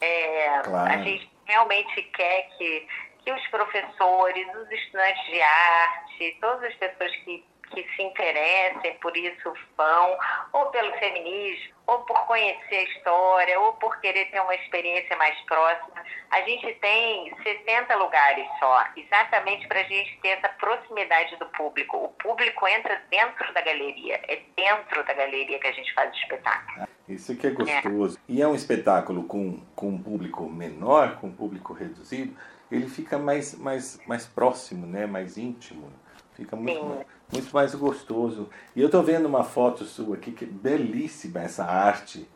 Speaker 3: É, claro. A gente realmente quer que, que os professores, os estudantes de arte, todas as pessoas que que se interessem por isso vão, ou pelo feminismo, ou por conhecer a história, ou por querer ter uma experiência mais próxima. A gente tem 60 lugares só, exatamente para a gente ter essa proximidade do público. O público entra dentro da galeria, é dentro da galeria que a gente faz o espetáculo.
Speaker 1: Isso que é gostoso. É. E é um espetáculo com, com um público menor, com um público reduzido, ele fica mais, mais, mais próximo, né? mais íntimo. Fica muito, muito mais gostoso. E eu estou vendo uma foto sua aqui, que é belíssima essa arte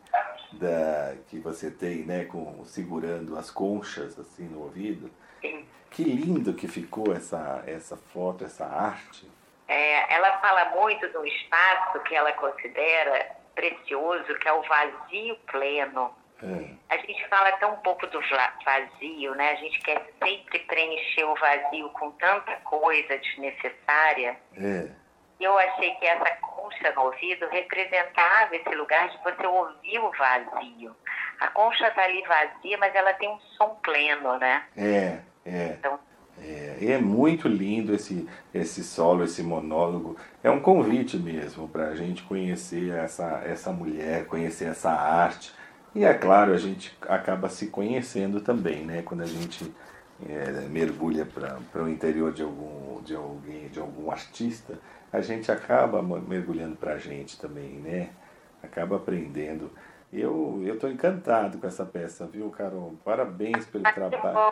Speaker 1: da, que você tem, né, com, segurando as conchas assim no ouvido.
Speaker 3: Sim.
Speaker 1: Que lindo que ficou essa, essa foto, essa arte.
Speaker 3: É, ela fala muito de um espaço que ela considera precioso, que é o vazio pleno.
Speaker 1: É.
Speaker 3: A gente fala tão pouco do vazio, né? A gente quer sempre preencher o vazio com tanta coisa desnecessária.
Speaker 1: É.
Speaker 3: Eu achei que essa concha no ouvido representava esse lugar de você ouvir o vazio. A concha está ali vazia, mas ela tem um som pleno, né?
Speaker 1: É, é. Então, é, é muito lindo esse, esse solo, esse monólogo. É um convite mesmo para a gente conhecer essa, essa mulher, conhecer essa arte e é claro, a gente acaba se conhecendo também, né? Quando a gente é, mergulha para o interior de algum, de, alguém, de algum artista, a gente acaba mergulhando para a gente também, né? Acaba aprendendo. Eu estou encantado com essa peça, viu, Carol? Parabéns pelo ah, trabalho.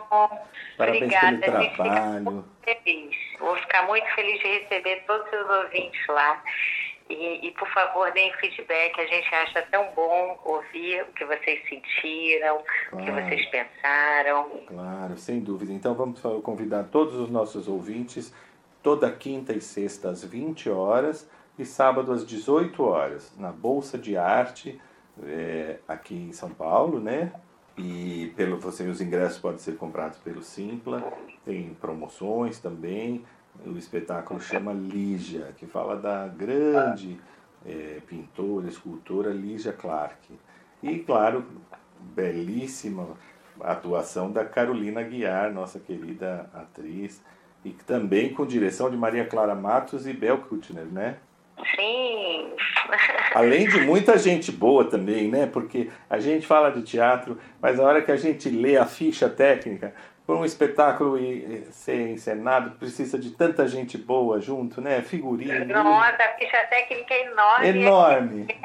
Speaker 1: Parabéns
Speaker 3: Obrigada,
Speaker 1: pelo trabalho.
Speaker 3: Feliz. Vou ficar muito feliz de receber todos os ouvintes lá. E, e, por favor, deem feedback. A gente acha tão bom ouvir o que vocês sentiram, claro. o que vocês pensaram.
Speaker 1: Claro, sem dúvida. Então vamos convidar todos os nossos ouvintes toda quinta e sexta às 20 horas e sábado às 18 horas na Bolsa de Arte é, aqui em São Paulo, né? E pelo você os ingressos podem ser comprados pelo Simpla, tem promoções também. O espetáculo chama Lígia, que fala da grande é, pintora, escultora Lígia Clark. E claro, belíssima atuação da Carolina Guiar, nossa querida atriz, e também com direção de Maria Clara Matos e Bel Kutner, né?
Speaker 3: Sim.
Speaker 1: Além de muita gente boa também, né? Porque a gente fala de teatro, mas a hora que a gente lê a ficha técnica, por um espetáculo ser encenado, precisa de tanta gente boa junto, né? Figurino.
Speaker 3: Nossa, a ficha técnica é enorme.
Speaker 1: Enorme.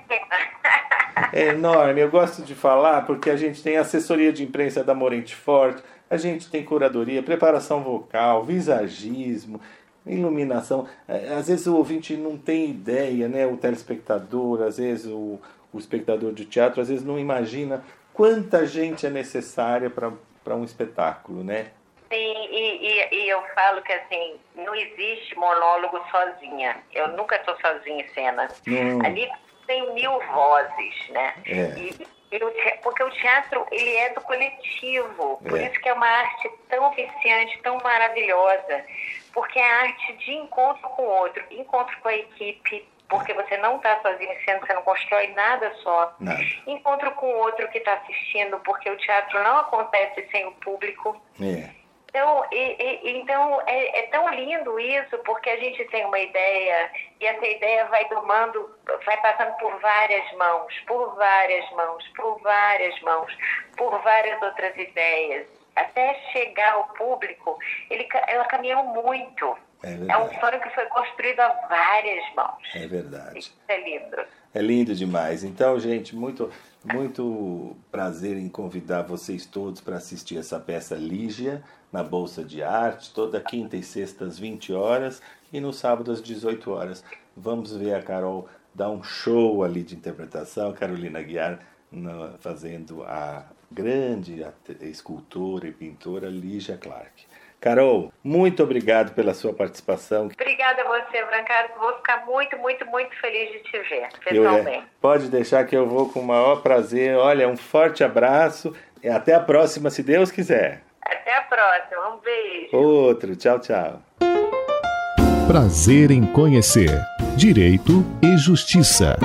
Speaker 1: É enorme. Eu gosto de falar porque a gente tem assessoria de imprensa da Morente Forte, a gente tem curadoria, preparação vocal, visagismo, iluminação. É, às vezes o ouvinte não tem ideia, né? O telespectador, às vezes o, o espectador de teatro, às vezes não imagina quanta gente é necessária para um espetáculo, né?
Speaker 3: Sim, e, e, e, eu falo que assim, não existe monólogo sozinha. Eu nunca estou sozinha em cena. Hum. Ali tem mil vozes, né? É. E, porque o teatro ele é do coletivo, por é. isso que é uma arte tão viciante, tão maravilhosa porque é a arte de encontro com o outro, encontro com a equipe, porque você não está sozinho sendo, você não constrói nada só.
Speaker 1: Nada.
Speaker 3: Encontro com o outro que está assistindo, porque o teatro não acontece sem o público.
Speaker 1: É.
Speaker 3: Então, e, e, então é, é, tão lindo isso, porque a gente tem uma ideia e essa ideia vai tomando, vai passando por várias mãos, por várias mãos, por várias mãos, por várias outras ideias até chegar ao público, ele, ela caminhou muito. É, é, um sonho que foi construído a várias mãos.
Speaker 1: É verdade.
Speaker 3: Isso é lindo.
Speaker 1: É lindo demais. Então, gente, muito, muito prazer em convidar vocês todos para assistir essa peça Lígia na Bolsa de Arte, toda quinta e sexta às 20 horas e no sábado às 18 horas. Vamos ver a Carol dar um show ali de interpretação, Carolina Guiar fazendo a grande escultora e pintora Lígia Clark. Carol, muito obrigado pela sua participação.
Speaker 3: Obrigada a você, Brancato. Vou ficar muito, muito, muito feliz de te ver, pessoalmente. Eu, é,
Speaker 1: pode deixar que eu vou com o maior prazer. Olha, um forte abraço e até a próxima, se Deus quiser.
Speaker 3: Até a próxima. Um beijo.
Speaker 1: Outro. Tchau, tchau.
Speaker 2: Prazer em conhecer Direito e Justiça.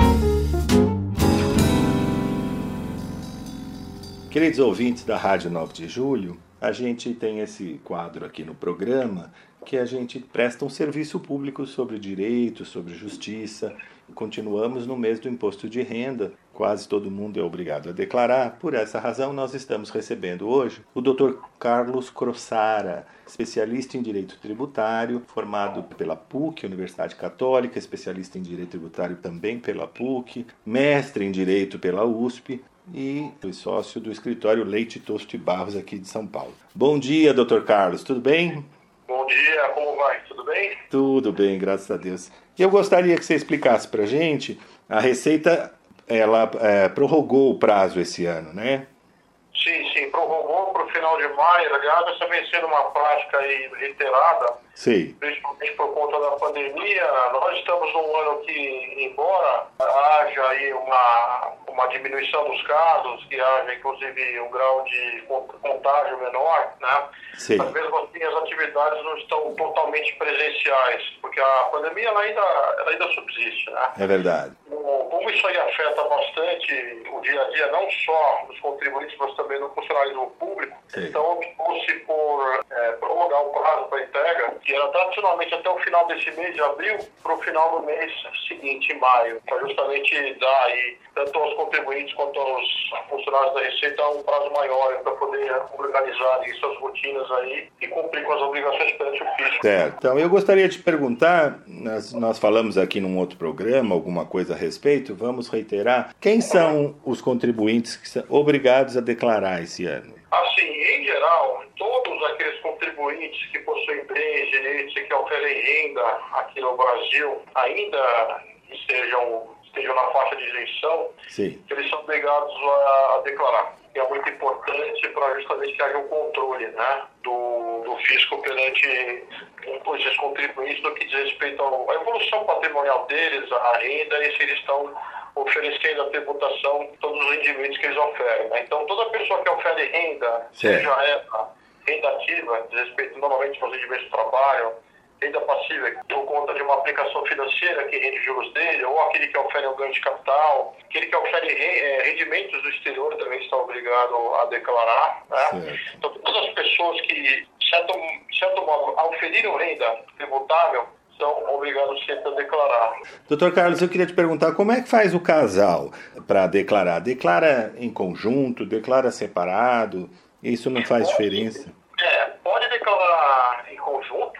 Speaker 1: Queridos ouvintes da Rádio 9 de Julho, a gente tem esse quadro aqui no programa que a gente presta um serviço público sobre direito, sobre justiça. Continuamos no mês do imposto de renda, quase todo mundo é obrigado a declarar. Por essa razão, nós estamos recebendo hoje o Dr. Carlos Crossara, especialista em direito tributário, formado pela PUC, Universidade Católica, especialista em direito tributário também pela PUC, mestre em direito pela USP, e fui sócio do escritório Leite Tosto e Barros aqui de São Paulo. Bom dia, doutor Carlos, tudo bem?
Speaker 5: Bom dia, como vai? Tudo bem?
Speaker 1: Tudo bem, graças a Deus. Eu gostaria que você explicasse para gente, a Receita ela é, prorrogou o prazo esse ano, né?
Speaker 5: Sim, sim, prorrogou para o final de maio. Aliás, essa vem sendo uma prática aí reiterada,
Speaker 1: sim.
Speaker 5: principalmente por conta da pandemia. Nós estamos num ano que, embora haja aí uma, uma diminuição dos casos, que haja inclusive um grau de contágio menor, né?
Speaker 1: Sim.
Speaker 5: Às vezes assim, as atividades não estão totalmente presenciais, porque a pandemia ela ainda, ela ainda subsiste, né?
Speaker 1: É verdade.
Speaker 5: Como isso aí afeta bastante o dia a dia, não só dos contribuintes, mas também do funcionalismo público, Sim. então optou-se por é, prorrogar o prazo para entrega, que era tradicionalmente até o final desse mês de abril, para o final do mês seguinte, em maio, para justamente dar aí, tanto aos contribuintes quanto aos funcionários da Receita, um prazo maior para poder organizar suas rotinas aí e cumprir com as obrigações perante o fisco.
Speaker 1: Certo. Então, eu gostaria de perguntar, nós, nós falamos aqui num outro programa, alguma coisa a respeito, vamos reiterar, quem são os contribuintes que são obrigados a declarar esse ano?
Speaker 5: Assim, em geral, contribuintes que possuem bens, direitos e que oferem renda aqui no Brasil, ainda estejam, estejam na faixa de isenção,
Speaker 1: Sim.
Speaker 5: que eles são obrigados a, a declarar. Que é muito importante para justamente que haja um controle né, do, do fisco perante esses contribuintes no que diz respeito à evolução patrimonial deles, à renda e se eles estão oferecendo a tributação todos os rendimentos que eles oferem. Né? Então, toda pessoa que ofere renda,
Speaker 1: Certo.
Speaker 5: seja ela renda ativa, diz respeito normalmente aos rendimentos do trabalho, renda passiva por conta de uma aplicação financeira que rende juros dele, ou aquele que ofere um ganho de capital, aquele que ofere re- eh, rendimentos do exterior também está obrigado a declarar. Né? Então, todas as pessoas que, de certo, de certo modo, ao oferirem renda tributável, são obrigados sempre a declarar.
Speaker 1: Doutor Carlos, eu queria te perguntar como é que faz o casal para declarar? Declara em conjunto, declara separado? Isso não faz diferença?
Speaker 5: É, pode declarar em conjunto,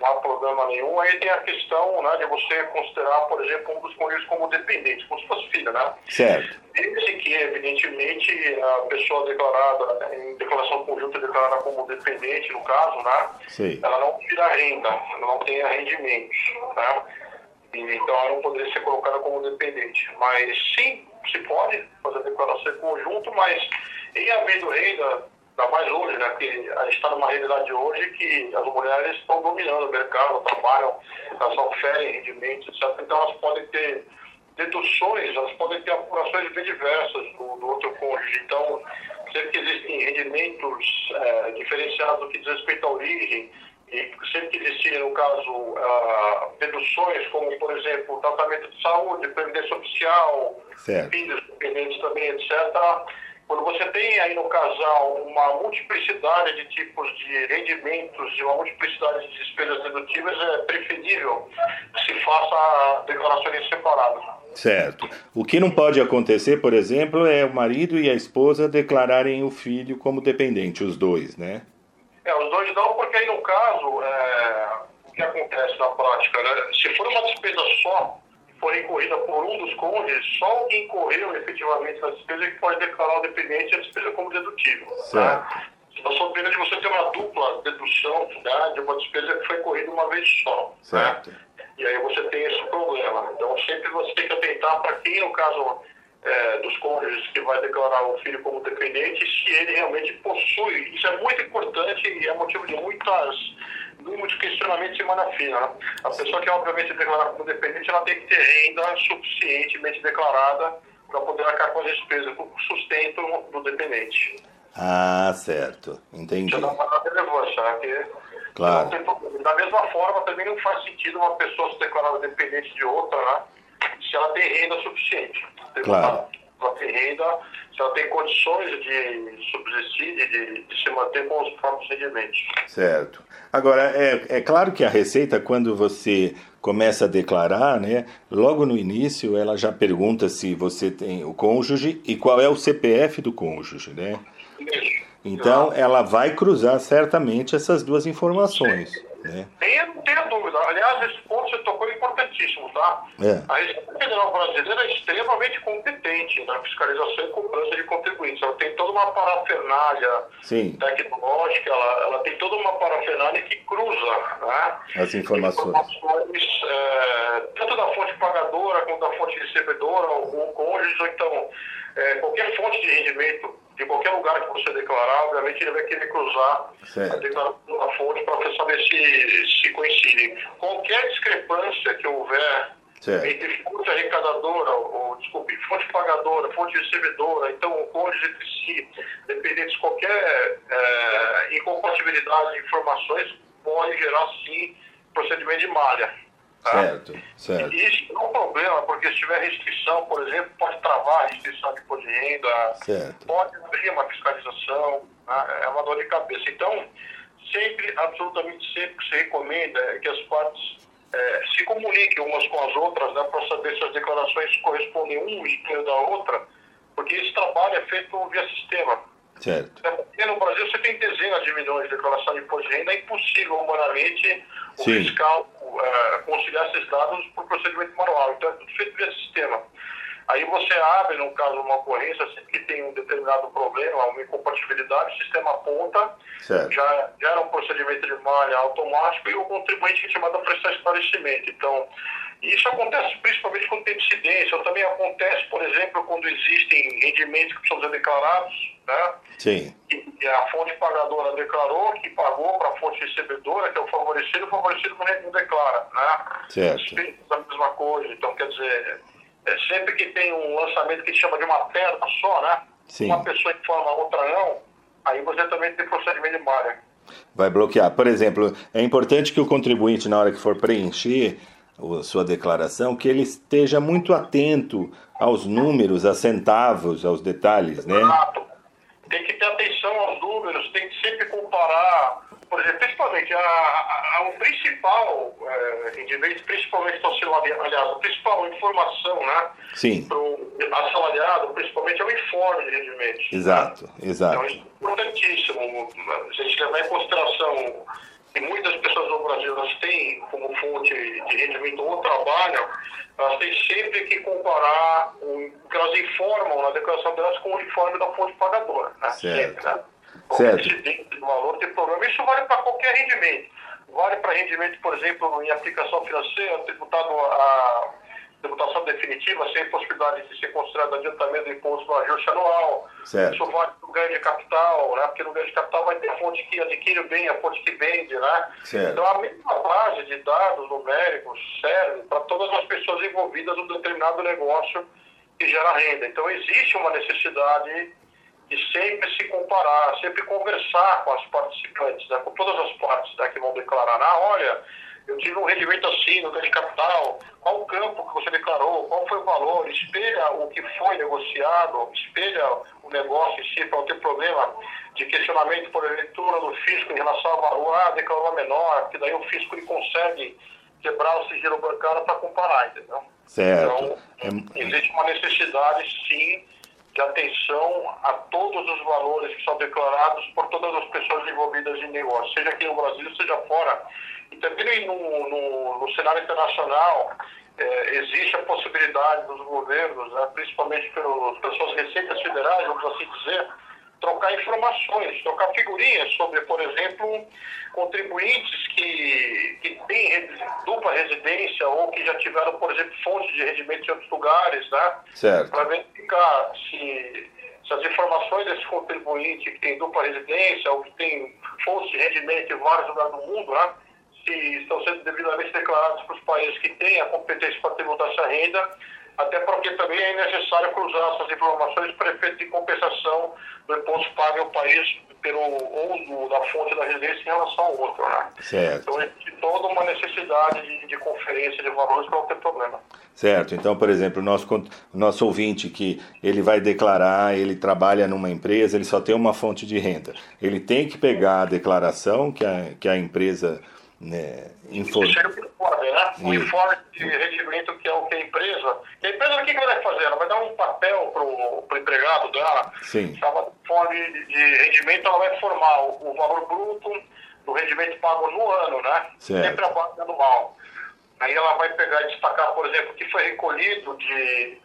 Speaker 5: não há problema nenhum. Aí tem a questão né, de você considerar, por exemplo, um dos cônjuges como dependente, como se fosse filho, né?
Speaker 1: Certo.
Speaker 5: Desde que, evidentemente, a pessoa declarada, em declaração conjunta declarada como dependente, no caso, né?
Speaker 1: Sei.
Speaker 5: Ela não tira renda, ela não tenha rendimentos, né? Então ela não poderia ser colocada como dependente. Mas sim, se pode fazer a declaração em conjunto, mas em havendo renda, ainda mais hoje, né? Que a gente está numa realidade hoje que as mulheres estão dominando o mercado, trabalham, elas oferem rendimentos, etc. Então elas podem ter deduções, elas podem ter apurações bem diversas do, do outro cônjuge. Então, sempre que existem rendimentos eh, diferenciados no que diz respeito à origem, e sempre que existirem, no caso, deduções, como, por exemplo, tratamento de saúde, previdência oficial,
Speaker 1: Certo.
Speaker 5: filhos dependentes também, etc. Quando você tem aí no casal uma multiplicidade de tipos de rendimentos e uma multiplicidade de despesas dedutíveis, é preferível que se faça declarações separadas.
Speaker 1: Certo. O que não pode acontecer, por exemplo, é o marido e a esposa declararem o filho como dependente, os dois, né?
Speaker 5: É, os dois não, porque aí no caso, é, o que acontece na prática, né? Se for uma despesa só, que for incorrida por um dos cônjuges, só o que incorreu efetivamente na despesa é que pode declarar o dependente a despesa como dedutível.
Speaker 1: Certo.
Speaker 5: Né? Nós somos pena de você ter uma dupla dedução né, de uma despesa que foi incorrida uma vez só.
Speaker 1: Certo.
Speaker 5: Né? E aí você tem esse problema. Então sempre você tem que atentar para quem, no caso é, dos cônjuges que vai declarar o filho como dependente, se ele realmente possui. Isso é muito importante e é motivo de muitas muitos questionamentos semana fina. né? A pessoa que obviamente declarar como dependente, ela tem que ter renda suficientemente declarada para poder arcar com as despesas, com o sustento do dependente.
Speaker 1: Ah, certo. Entendi.
Speaker 5: Isso dá uma relevância, né? Porque
Speaker 1: Claro.
Speaker 5: tem. Da mesma forma, também não faz sentido uma pessoa se declarar dependente de outra, né? Se ela tem renda suficiente.
Speaker 1: Claro.
Speaker 5: Se ela tem renda, se ela tem condições de subsistir, de, de se manter com os próprios rendimentos.
Speaker 1: Certo. Agora, é, é claro que a Receita, quando você começa a declarar, né, logo no início ela já pergunta se você tem o cônjuge e qual é o CPF do cônjuge, né? Então, ela vai cruzar certamente essas duas informações, né?
Speaker 5: Tem, não tenha dúvida. Aliás, esse ponto que você tocou é importantíssimo, tá?
Speaker 1: É.
Speaker 5: A Receita Federal Brasileira é extremamente competente na fiscalização e cobrança de contribuintes. Ela tem toda uma parafernália
Speaker 1: Sim,
Speaker 5: tecnológica, ela, ela tem toda uma parafernália que cruza né?
Speaker 1: as informações.
Speaker 5: informações, é, tanto da fonte pagadora quanto da fonte recebedora, ou cônjuge, ou então é, qualquer fonte de rendimento de qualquer lugar que você declarar, obviamente ele vai querer cruzar
Speaker 1: Certo.
Speaker 5: a declaração da fonte para saber se, se coincide. Qualquer discrepância que houver
Speaker 1: Certo.
Speaker 5: entre fonte arrecadadora, ou, desculpe, fonte pagadora, fonte recebedora, então o cônjuge entre si, dependendo de qualquer é, incompatibilidade de informações, pode gerar sim procedimento de malha. Tá?
Speaker 1: Certo, certo.
Speaker 5: E Isso não é um problema, porque se tiver restrição, por exemplo, pode travar a restrição de imposto de renda,
Speaker 1: Certo.
Speaker 5: pode abrir uma fiscalização, né? é uma dor de cabeça. Então, sempre, absolutamente sempre que se recomenda é que as partes eh, se comuniquem umas com as outras, né, para saber se as declarações correspondem um espelho da outra, porque esse trabalho é feito via sistema.
Speaker 1: Certo.
Speaker 5: É porque no Brasil você tem dezenas de milhões de declaração de imposto de renda, é impossível humanamente o
Speaker 1: Sim.
Speaker 5: fiscal eh, conciliar esses dados por procedimento manual. Então é tudo feito via sistema. Aí você abre, no caso, uma ocorrência, sempre que tem um determinado problema, uma incompatibilidade, o sistema aponta,
Speaker 1: Certo.
Speaker 5: já gera um procedimento de malha automático e o contribuinte é chamado a prestar esclarecimento. Então, isso acontece principalmente quando tem dissidência, ou também acontece, por exemplo, quando existem rendimentos que precisam ser declarados, né?
Speaker 1: Sim.
Speaker 5: E a fonte pagadora declarou que pagou para a fonte recebedora, que é o favorecido, o favorecido não declara, né?
Speaker 1: Certo.
Speaker 5: É a mesma coisa. Então, quer dizer, é sempre que tem um lançamento que chama de uma perna só, né?
Speaker 1: Sim.
Speaker 5: Uma pessoa informa, a outra não, aí você também tem procedimento de malha.
Speaker 1: Vai bloquear. Por exemplo, é importante que o contribuinte, na hora que for preencher sua declaração, que ele esteja muito atento aos números, a centavos, aos detalhes, né?
Speaker 5: Exato. Tem que ter atenção aos números, tem que sempre comparar. Por exemplo, principalmente, a, a, a o principal é, principalmente o assalariado, a principal informação, né?
Speaker 1: Sim.
Speaker 5: Para o assalariado, principalmente, é o informe de rendimentos.
Speaker 1: Exato, exato.
Speaker 5: Então, isso é importantíssimo. Se a gente levar em consideração que muitas pessoas no Brasil elas têm como fonte de rendimento ou trabalho, elas têm sempre que comparar o que elas informam na declaração delas com o informe da fonte pagadora. Né?
Speaker 1: Certo.
Speaker 5: Sempre, né?
Speaker 1: Certo.
Speaker 5: Esse valor tem problema. Isso vale para qualquer rendimento. Vale para rendimento, por exemplo, em aplicação financeira, tributado a tributação definitiva, sem possibilidade de ser considerado adiantamento do imposto no ajuste anual.
Speaker 1: Certo.
Speaker 5: Isso vale para o ganho de capital, né? porque no ganho de capital vai ter a fonte que adquire o bem, a fonte que vende. Né?
Speaker 1: Certo.
Speaker 5: Então, a mesma base de dados numéricos serve para todas as pessoas envolvidas num determinado negócio que gera renda. Então, existe uma necessidade de sempre se comparar, sempre conversar com as participantes, né? com todas as partes né? que vão declarar. Ah, olha, eu tive um rendimento assim no ganho de capital, qual o campo que você declarou, qual foi o valor, espelha o que foi negociado, espelha o negócio em si para não ter problema de questionamento por leitura do fisco em relação ao valor, ah, declarou a menor, que daí o fisco ele consegue quebrar o sigilo bancário para comparar, entendeu?
Speaker 1: Certo.
Speaker 5: Então, existe uma necessidade, sim, de atenção a todos os valores que são declarados por todas as pessoas envolvidas em negócio, seja aqui no Brasil, seja fora. E também no, no, no cenário internacional, é, existe a possibilidade dos governos, né, principalmente pelos, pelas suas receitas federais, vamos assim dizer, trocar informações, trocar figurinhas sobre, por exemplo, contribuintes que, que têm dupla residência ou que já tiveram, por exemplo, fontes de rendimento em outros lugares, né?
Speaker 1: Certo.
Speaker 5: Para verificar se, se as informações desse contribuinte que tem dupla residência ou que tem fontes de rendimento em vários lugares do mundo, né? Se estão sendo devidamente declarados para os países que têm a competência para tributar essa renda, até porque também é necessário cruzar essas informações para efeito de compensação do imposto pago ao país pelo uso da fonte da residência em relação ao outro. Né?
Speaker 1: Certo.
Speaker 5: Então, existe toda uma necessidade de, de conferência de valores para não ter problema.
Speaker 1: Certo. Então, por exemplo, o nosso, o nosso ouvinte que ele vai declarar, ele trabalha numa empresa, ele só tem uma fonte de renda. Ele tem que pegar a declaração que a, que a empresa né.
Speaker 5: Informe, né? O informe de rendimento que é o que a empresa. Que a empresa o que ela vai fazer? Ela vai dar um papel para o empregado dela,
Speaker 1: Sim.
Speaker 5: chama informe de rendimento, ela vai formar o, o, valor bruto do rendimento pago no ano, né?
Speaker 1: Certo.
Speaker 5: Sempre a base anual. Aí ela vai pegar e destacar, por exemplo, o que foi recolhido de,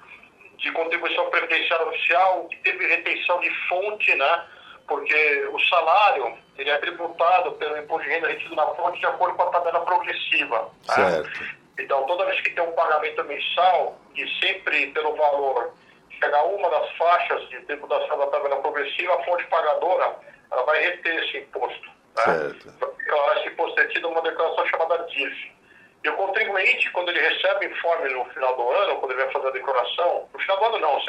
Speaker 5: de contribuição previdenciária oficial, o que teve retenção de fonte, né? Porque o salário ele é tributado pelo imposto de renda retido na fonte de acordo com a tabela progressiva. Né?
Speaker 1: Certo.
Speaker 5: Então, toda vez que tem um pagamento mensal, e sempre pelo valor chegar uma das faixas de tributação da tabela progressiva, a fonte pagadora ela vai reter esse imposto. Né?
Speaker 1: Certo.
Speaker 5: Esse imposto retido uma declaração chamada DIF. E o contribuinte, quando ele recebe informe no final do ano, quando ele vai fazer a declaração, no final do ano não,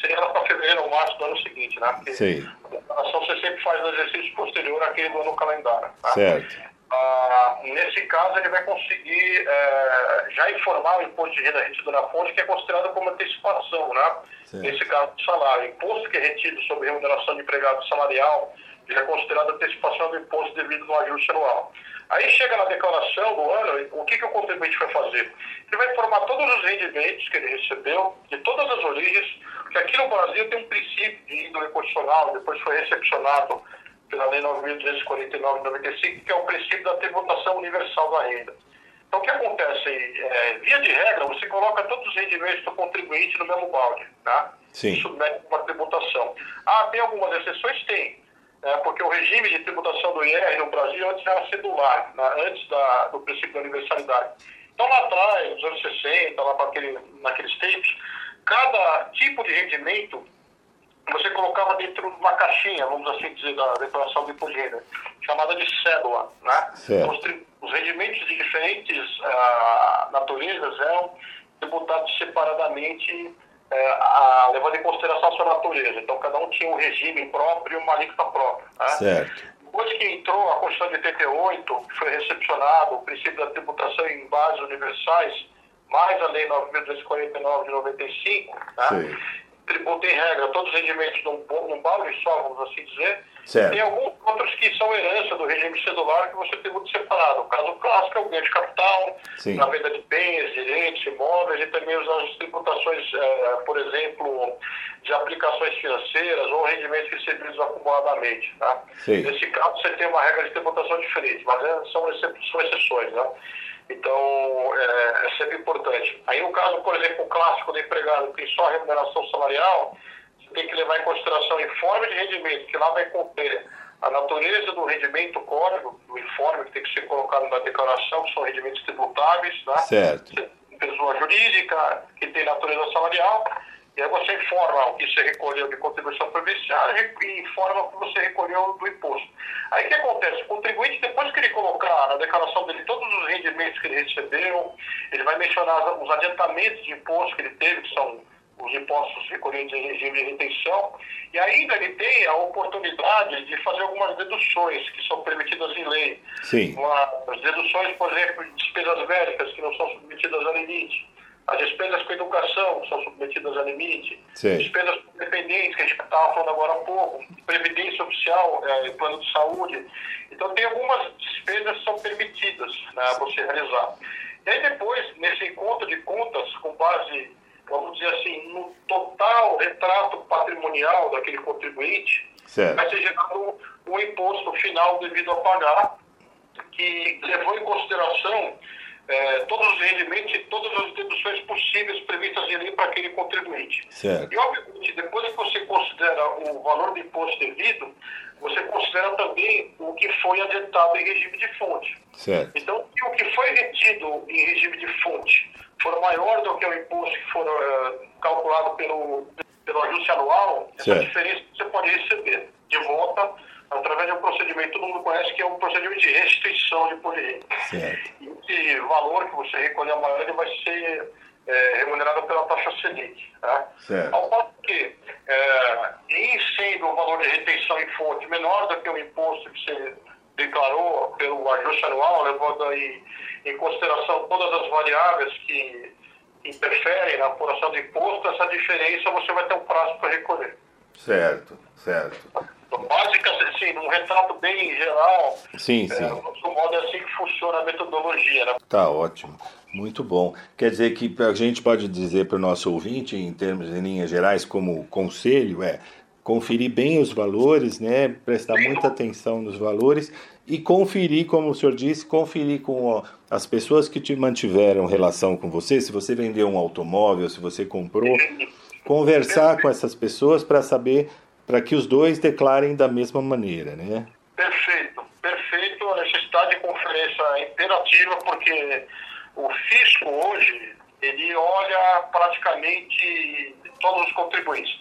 Speaker 5: seria lá para fevereiro ou março do ano seguinte, né? Porque
Speaker 1: Sim.
Speaker 5: a declaração você sempre faz no exercício posterior àquele do ano calendário. Tá?
Speaker 1: Certo.
Speaker 5: Ah, nesse caso, ele vai conseguir é, já informar o imposto de renda retido na fonte, que é considerado como antecipação, né?
Speaker 1: Sim.
Speaker 5: Nesse caso do salário. O imposto que é retido sobre remuneração de empregado salarial, ele é considerado antecipação do imposto devido no ajuste anual. Aí chega na declaração do ano, o que, que o contribuinte vai fazer? Ele vai informar todos os rendimentos que ele recebeu, de todas as origens, porque aqui no Brasil tem um princípio de índole constitucional, depois foi recepcionado pela Lei 9.249 de 95, que é o princípio da tributação universal da renda. Então, o que acontece? É, via de regra, você coloca todos os rendimentos do contribuinte no mesmo balde, tá?
Speaker 1: Sim.
Speaker 5: Submete uma tributação. Ah, tem algumas exceções? Tem. É, porque o regime de tributação do IR no Brasil antes era cedular, né, antes da, do princípio da universalidade. Então, lá atrás, nos anos 60, lá aquele, naqueles tempos, cada tipo de rendimento você colocava dentro de uma caixinha, vamos assim dizer, da declaração de imposto de chamada de cédula. Né? Então, os, os, rendimentos de diferentes uh, naturezas eram tributados separadamente, uh, levando em consideração a sua natureza. Então, cada um tinha um regime próprio e uma alíquota própria. Né?
Speaker 1: Certo.
Speaker 5: Depois que entrou a Constituição de 88, foi recepcionado o princípio da tributação em bases universais, mais a Lei 9.249 de 95, né? Tributa em regra todos os rendimentos num, num balde só, vamos assim dizer.
Speaker 1: Certo.
Speaker 5: Tem alguns outros que são herança do regime cedular que você tributa separado. O caso clássico é o ganho de capital, Sim. na venda de bens, direitos, imóveis e também as tributações, é, por exemplo, de aplicações financeiras ou rendimentos recebidos acumuladamente. Tá? Nesse caso, você tem uma regra de tributação diferente, mas é, são, são exceções. Né? Então, é, é, sempre importante. Aí, no caso, por exemplo, o clássico do empregado, que tem só remuneração salarial, você tem que levar em consideração o informe de rendimento, que lá vai conter a natureza do rendimento código, do informe que tem que ser colocado na declaração, que são rendimentos tributáveis, né?
Speaker 1: Certo.
Speaker 5: Pessoa jurídica, que tem natureza salarial, e aí você informa o que você recolheu de contribuição previdenciária e informa o que você recolheu do imposto. Aí o que acontece? O contribuinte, depois que ele colocar na declaração dele todos os rendimentos que ele recebeu, ele vai mencionar os adiantamentos de imposto que ele teve, que são os impostos recolhidos em regime de retenção, e ainda ele tem a oportunidade de fazer algumas deduções que são permitidas em lei.
Speaker 1: Sim.
Speaker 5: Uma, as deduções, por exemplo, de despesas médicas que não são submetidas a limite as despesas com educação são submetidas a limite.
Speaker 1: Sim.
Speaker 5: Despesas com dependentes, que a gente estava falando agora há pouco. Previdência oficial, é, plano de saúde. Então, tem algumas despesas que são permitidas né, você realizar. E aí, depois, nesse encontro de contas, com base, vamos dizer assim, no total retrato patrimonial daquele contribuinte,
Speaker 1: certo.
Speaker 5: vai ser gerado um, um imposto final devido a pagar, que levou em consideração é, todos os rendimentos e todas as deduções possíveis previstas em lei para aquele contribuinte.
Speaker 1: Certo.
Speaker 5: E, obviamente, depois que você considera o valor do imposto devido, você considera também o que foi adiantado em regime de fonte.
Speaker 1: Certo.
Speaker 5: Então, se o que foi retido em regime de fonte for maior do que o imposto que for uh, calculado pelo, pelo ajuste anual,
Speaker 1: certo.
Speaker 5: essa diferença você pode receber de volta através de um procedimento, todo mundo conhece, que é um procedimento de restituição de poder.
Speaker 1: Certo.
Speaker 5: E esse valor que você recolher maior, ele vai ser é, remunerado pela taxa Selic. Tá?
Speaker 1: Certo.
Speaker 5: Ao passo que, é, em sendo o valor de retenção em fonte menor do que o imposto que você declarou pelo ajuste anual, levando aí em consideração todas as variáveis que interferem na apuração do imposto, essa diferença você vai ter um prazo para recolher.
Speaker 1: Certo, certo.
Speaker 5: Básica, assim, num retrato bem geral.
Speaker 1: Sim, sim. É,
Speaker 5: do modo é assim que funciona a metodologia, né?
Speaker 1: Tá ótimo. Muito bom. Quer dizer que a gente pode dizer para o nosso ouvinte, em termos, em linhas gerais, como conselho, é conferir bem os valores, né? Prestar muita atenção nos valores e conferir, como o senhor disse, conferir com as pessoas que te mantiveram relação com você, se você vendeu um automóvel, se você comprou, conversar com essas pessoas para saber para que os dois declarem da mesma maneira, né?
Speaker 5: Perfeito, perfeito. A necessidade de conferência é imperativa porque o fisco hoje ele olha praticamente todos os contribuintes.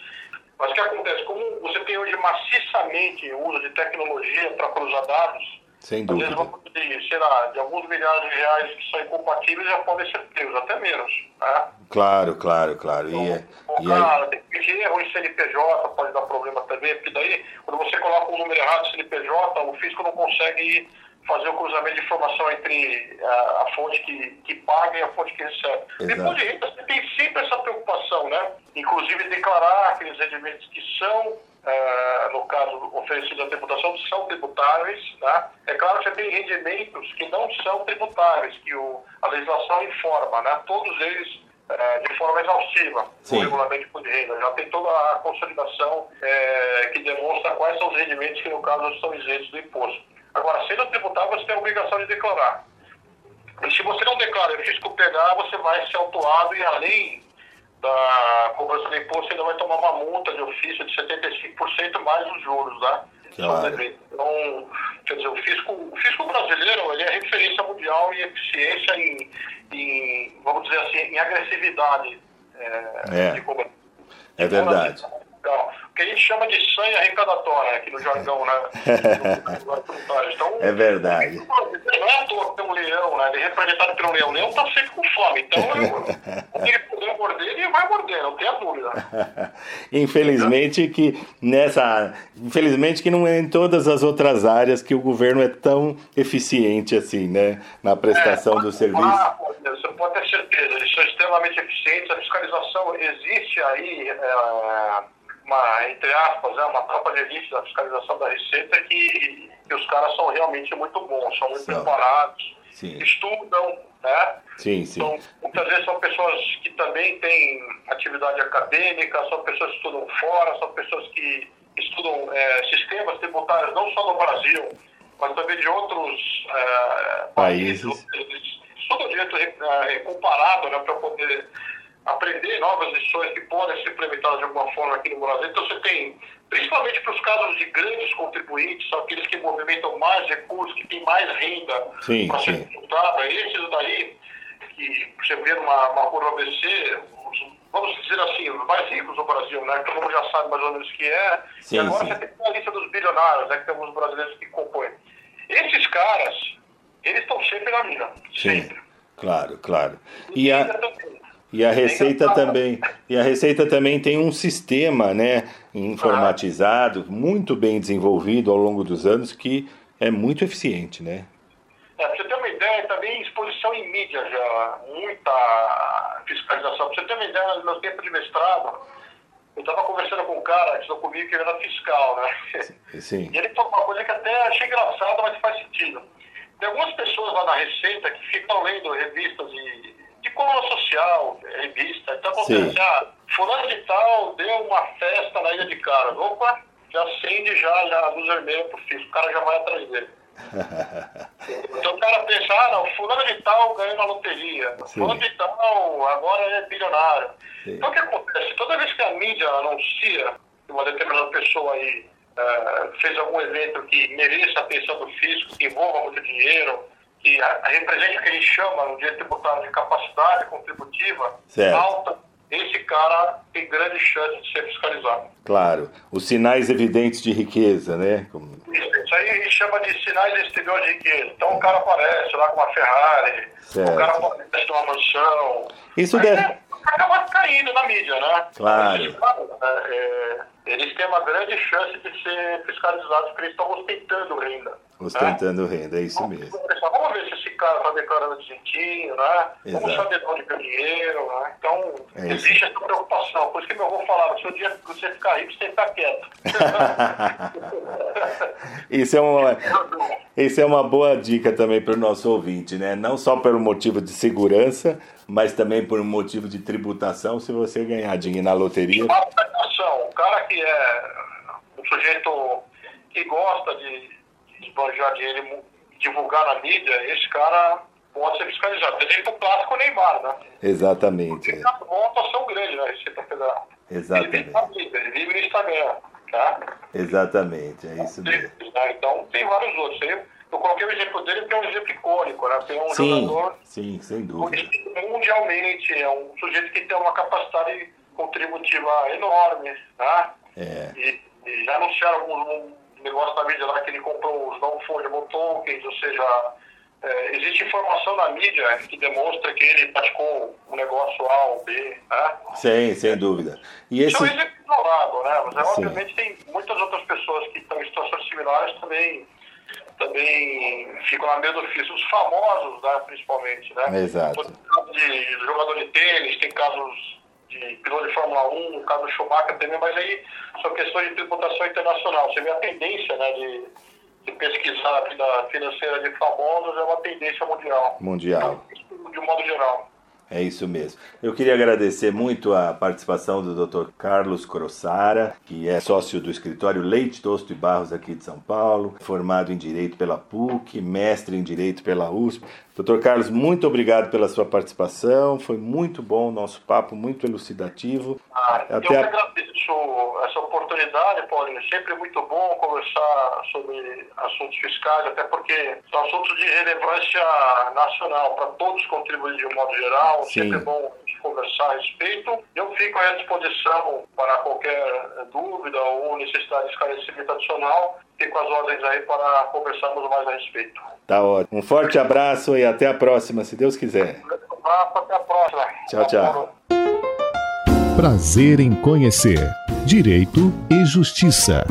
Speaker 5: Mas o que acontece? Como você tem hoje maciçamente o uso de tecnologia para cruzar dados,
Speaker 1: sem dúvida.
Speaker 5: Às vezes, de, sei lá, de alguns milhares de reais que são incompatíveis já podem ser pegos, até menos. Né?
Speaker 1: Claro, claro, claro. Então, e, é,
Speaker 5: e aí... tem que erro em CNPJ, pode dar problema também, porque daí, quando você coloca um número errado de CNPJ, o fisco não consegue fazer o cruzamento de informação entre a, a fonte que, que paga e a fonte que recebe. Exato. Depois de renda, você tem sempre essa preocupação, né? Inclusive declarar aqueles rendimentos que são Uh, no caso oferecido à tributação, são tributáveis. Né? É claro que você tem rendimentos que não são tributáveis, que o, a legislação informa, né? todos eles uh, de forma exaustiva, Sim. no regulamento de renda. Já tem toda a consolidação uh, que demonstra quais são os rendimentos que, no caso, são isentos do imposto. Agora, sendo tributável, você tem a obrigação de declarar. E se você não declara o fisco pegar, você vai ser autuado e, além da cobrança do imposto, ainda vai tomar uma multa de ofício de 75% mais os juros, né? Claro. Então, quer dizer, o fisco, o fisco brasileiro ele é referência mundial em eficiência, em, em vamos dizer assim, em agressividade
Speaker 1: é, é. de cobrança. É verdade.
Speaker 5: Então, o que a gente chama de sanha arrecadatória aqui no jargão, né?
Speaker 1: então, é verdade.
Speaker 5: Não é à toa que tem um leão, né? Ele é representado pelo leão. O leão está sempre com fome. Então, ele poder morder, ele vai morder, não tenha dúvida.
Speaker 1: Infelizmente que nessa. Infelizmente que não é em todas as outras áreas que o governo é tão eficiente assim, né? Na prestação é, do serviço. Ah,
Speaker 5: você pode ter certeza, eles são extremamente eficientes, a fiscalização existe aí. É uma, entre aspas, é uma tropa de elite da fiscalização da Receita que, que os caras são realmente muito bons, são muito preparados, sim. estudam, né?
Speaker 1: Sim, sim. Então,
Speaker 5: muitas vezes são pessoas que também têm atividade acadêmica, são pessoas que estudam fora, são pessoas que estudam é, sistemas tributários não só no Brasil, mas também de outros é, países. países. Estudam direito é, comparado né, para poder aprender novas lições que podem ser implementadas de alguma forma aqui no Brasil. Então você tem, principalmente para os casos de grandes contribuintes, são aqueles que movimentam mais recursos, que têm mais renda para ser tributada, esses daí, que você vê numa uma curva ABC, vamos dizer assim, os mais ricos do Brasil, né? Todo mundo já sabe mais ou menos o que é. Sim, e agora sim. você tem a lista dos bilionários, né? Que tem alguns brasileiros que compõem. Esses caras, eles estão sempre na. Sempre. Sim,
Speaker 1: claro, claro. E a... E a Receita também, e a Receita também tem um sistema, né, informatizado, muito bem desenvolvido ao longo dos anos que é muito eficiente, né?
Speaker 5: É, pra você ter uma ideia, também exposição em mídia já, muita fiscalização. Pra você ter uma ideia, no meu tempo de mestrado, eu estava conversando com um cara que estudou comigo que ele era fiscal, né?
Speaker 1: Sim.
Speaker 5: E ele falou uma coisa que até achei engraçada, mas faz sentido. Tem algumas pessoas lá na Receita que ficam lendo revistas e de coluna social, revista. Então acontece, ah, fulano de tal deu uma festa na Ilha de Caras. Opa, já acende já, a luz vermelha pro fisco, o cara já vai atrás dele. então o cara pensa, ah não, fulano de tal ganhou na loteria, Sim. fulano de tal agora é bilionário. Sim. Então o que acontece? Toda vez que a mídia anuncia que uma determinada pessoa aí uh, fez algum evento que mereça a atenção do fisco, que envolva muito dinheiro, que represente o que a gente chama no dia tributário de capacidade contributiva certo. alta, esse cara tem grande chance de ser fiscalizado.
Speaker 1: Claro, os sinais evidentes de riqueza, né? Como...
Speaker 5: Isso, aí a gente chama de sinais exteriores de riqueza. Então o cara aparece lá com uma Ferrari, certo. o cara aparece numa mansão.
Speaker 1: Isso deve...
Speaker 5: É, acaba caindo na mídia, né?
Speaker 1: Claro.
Speaker 5: Eles, é, eles têm uma grande chance de ser fiscalizados porque eles estão ostentando renda.
Speaker 1: Ostentando né? renda, é isso mesmo.
Speaker 5: Vamos ver se esse cara está declarando direitinho, né? Exato. Vamos saber de onde vem o dinheiro, né? Então, é existe essa preocupação. Por isso que meu avô falava, se o dia que você ficar rico, você ficar quieto.
Speaker 1: isso, é uma, isso é uma boa dica também para o nosso ouvinte, né? Não só pelo motivo de segurança, mas também por um motivo de tributação, se você ganhar dinheiro na loteria.
Speaker 5: O cara que é um sujeito que gosta de esbanjar dinheiro e divulgar na mídia, esse cara pode ser fiscalizado. Exemplo clássico Neymar, né?
Speaker 1: Exatamente.
Speaker 5: Ele tá uma atuação grande na Receita Federal.
Speaker 1: Exatamente.
Speaker 5: Ele vive, ele vive no Instagram, tá?
Speaker 1: Exatamente, é isso mesmo.
Speaker 5: Né? Então tem vários outros. Eu, eu coloquei o exemplo dele porque é um exemplo icônico, né? Tem um sim, jogador
Speaker 1: sim, sem dúvida.
Speaker 5: mundialmente, é um sujeito que tem uma capacidade contributiva enorme, tá?
Speaker 1: É.
Speaker 5: E, e já anunciaram alguns negócio na mídia lá que ele comprou os non-fungible tokens, ou seja, é, existe informação na mídia que demonstra que ele praticou um negócio A ou B, né?
Speaker 1: Sim, sem dúvida. E esse...
Speaker 5: Então isso é ignorado, né? Mas Sim. obviamente tem muitas outras pessoas que estão em situações similares também também ficam na mesma ofício. Os famosos, né, principalmente, né?
Speaker 1: Exato.
Speaker 5: De jogador de tênis, tem casos de piloto de Fórmula 1, no caso do Schumacher também, mas aí são questões de tributação internacional. Você vê a tendência né, de, de pesquisar a vida financeira de famosos, é uma tendência mundial.
Speaker 1: Mundial.
Speaker 5: De um modo geral.
Speaker 1: É isso mesmo. Eu queria agradecer muito a participação do Dr. Carlos Crossara, que é sócio do escritório Leite, Tosto e Barros aqui de São Paulo, formado em Direito pela PUC, mestre em Direito pela USP, Doutor Carlos, muito obrigado pela sua participação. Foi muito bom o nosso papo, muito elucidativo.
Speaker 5: Ah, Até eu a... agradeço essa oportunidade, Paulinho. Sempre muito bom conversar sobre assuntos fiscais, até porque são assuntos de relevância nacional para todos contribuir de um modo geral. Sim. Sempre é bom conversar a respeito. Eu fico à disposição para qualquer dúvida ou necessidade de esclarecimento adicional. Fico às ordens aí para conversarmos mais a respeito.
Speaker 1: Tá ótimo. Um forte abraço e até a próxima, se Deus quiser.
Speaker 5: Um abraço, até a próxima.
Speaker 1: Tchau, tchau.
Speaker 2: Prazer em conhecer Direito e Justiça.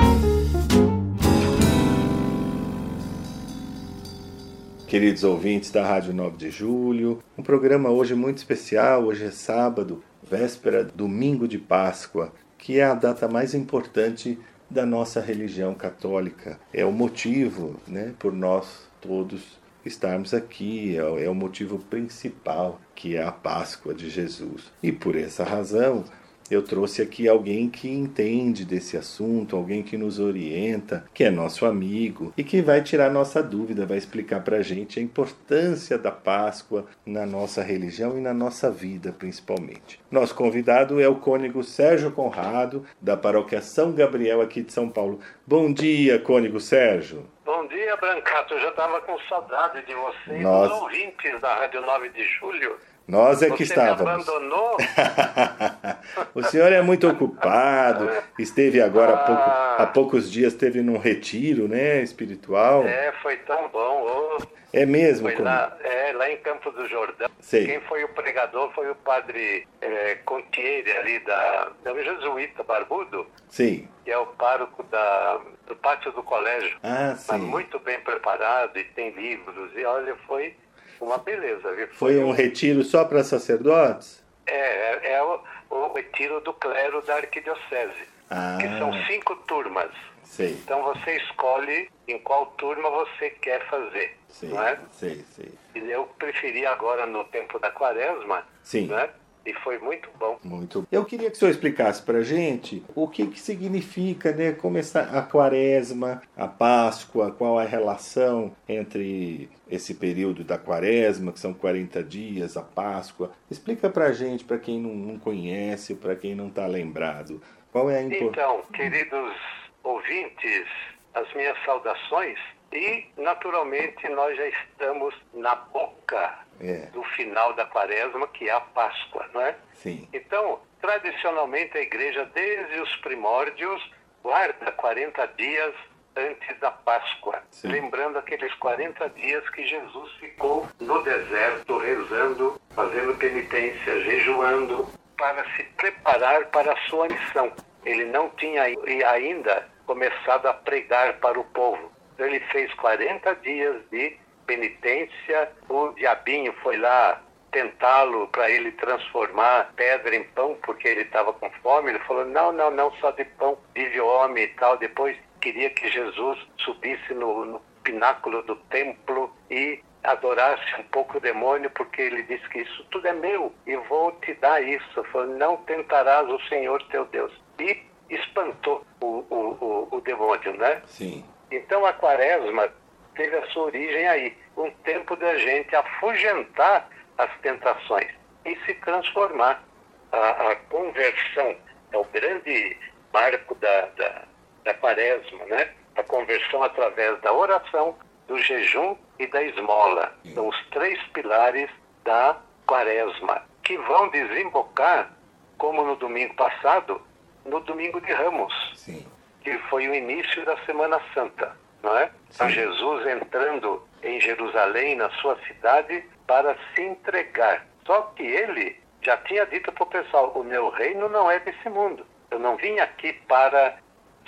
Speaker 1: Queridos ouvintes da Rádio 9 de Julho, um programa hoje muito especial. Hoje é sábado, véspera, domingo de Páscoa, que é a data mais importante da nossa religião católica. É o motivo, né, por nós todos estarmos aqui, é, é o motivo principal, que é a Páscoa de Jesus. E por essa razão, eu trouxe aqui alguém que entende desse assunto, alguém que nos orienta, que é nosso amigo e que vai tirar nossa dúvida, vai explicar para a gente a importância da Páscoa na nossa religião e na nossa vida, principalmente. Nosso convidado é o cônego Sérgio Conrado, da paróquia São Gabriel, aqui de São Paulo. Bom dia, cônego Sérgio.
Speaker 6: Bom dia, Brancato. Eu já estava com saudade de você Nós... e dos ouvintes da Rádio 9 de Julho.
Speaker 1: Nós é que
Speaker 6: Você
Speaker 1: estávamos.
Speaker 6: Me abandonou?
Speaker 1: o senhor é muito ocupado. Esteve agora há, pouco, ah. há poucos dias, esteve num retiro, né, espiritual.
Speaker 6: É, foi tão bom. Oh.
Speaker 1: É mesmo?
Speaker 6: Foi como... lá, é, lá em Campo do Jordão.
Speaker 1: Sei.
Speaker 6: Quem foi o pregador foi o padre é, Contieri, ali da, da jesuíta Barbudo.
Speaker 1: Sim.
Speaker 6: Que é o pároco da, do pátio do colégio.
Speaker 1: Ah, sim.
Speaker 6: Mas muito bem preparado e tem livros. E olha, foi uma beleza. Viu?
Speaker 1: Foi, Foi um retiro só para sacerdotes?
Speaker 6: É, é, é o, o, retiro do clero da arquidiocese, ah. que são cinco turmas.
Speaker 1: Sei.
Speaker 6: Então você escolhe em qual turma você quer fazer.
Speaker 1: Sei,
Speaker 6: não é?
Speaker 1: sei, sei.
Speaker 6: E eu preferi agora no tempo da quaresma,
Speaker 1: Sim.
Speaker 6: Né? E foi muito bom.
Speaker 1: Muito. Eu queria que o senhor explicasse para gente o que, que significa né, começar a quaresma, a Páscoa, qual a relação entre esse período da quaresma, que são 40 dias, a Páscoa. Explica para gente, para quem não, não conhece, para quem não está lembrado, qual é a importância.
Speaker 6: Então, queridos ouvintes, as minhas saudações e, naturalmente, nós já estamos na boca
Speaker 1: é.
Speaker 6: do final da quaresma, que é a Páscoa, não é?
Speaker 1: Sim.
Speaker 6: Então, tradicionalmente, a igreja, desde os primórdios, guarda 40 dias antes da Páscoa, Sim. lembrando aqueles 40 dias que Jesus ficou no deserto, rezando, fazendo penitência, jejuando, para se preparar para a sua missão. Ele não tinha ainda começado a pregar para o povo. Ele fez 40 dias de penitência, o diabinho foi lá tentá-lo para ele transformar pedra em pão porque ele estava com fome. Ele falou: não, não, não, só de pão vive homem e tal. Depois queria que Jesus subisse no, no pináculo do templo e adorasse um pouco o demônio, porque ele disse que isso tudo é meu e vou te dar isso. Falou, não tentarás o Senhor teu Deus. E espantou o, o, o, o demônio, né?
Speaker 1: Sim.
Speaker 6: Então a quaresma teve a sua origem aí. Um tempo da gente afugentar as tentações e se transformar. A, a conversão é o grande marco da, da, da quaresma, né? A conversão através da oração, do jejum e da esmola. São os três pilares da quaresma, que vão desembocar, como no domingo passado, no domingo de Ramos,
Speaker 1: Sim.
Speaker 6: Que foi o início da Semana Santa não é? A Jesus entrando em Jerusalém, na sua cidade, para se entregar. Só que ele já tinha dito para o pessoal: o meu reino não é desse mundo. Eu não vim aqui para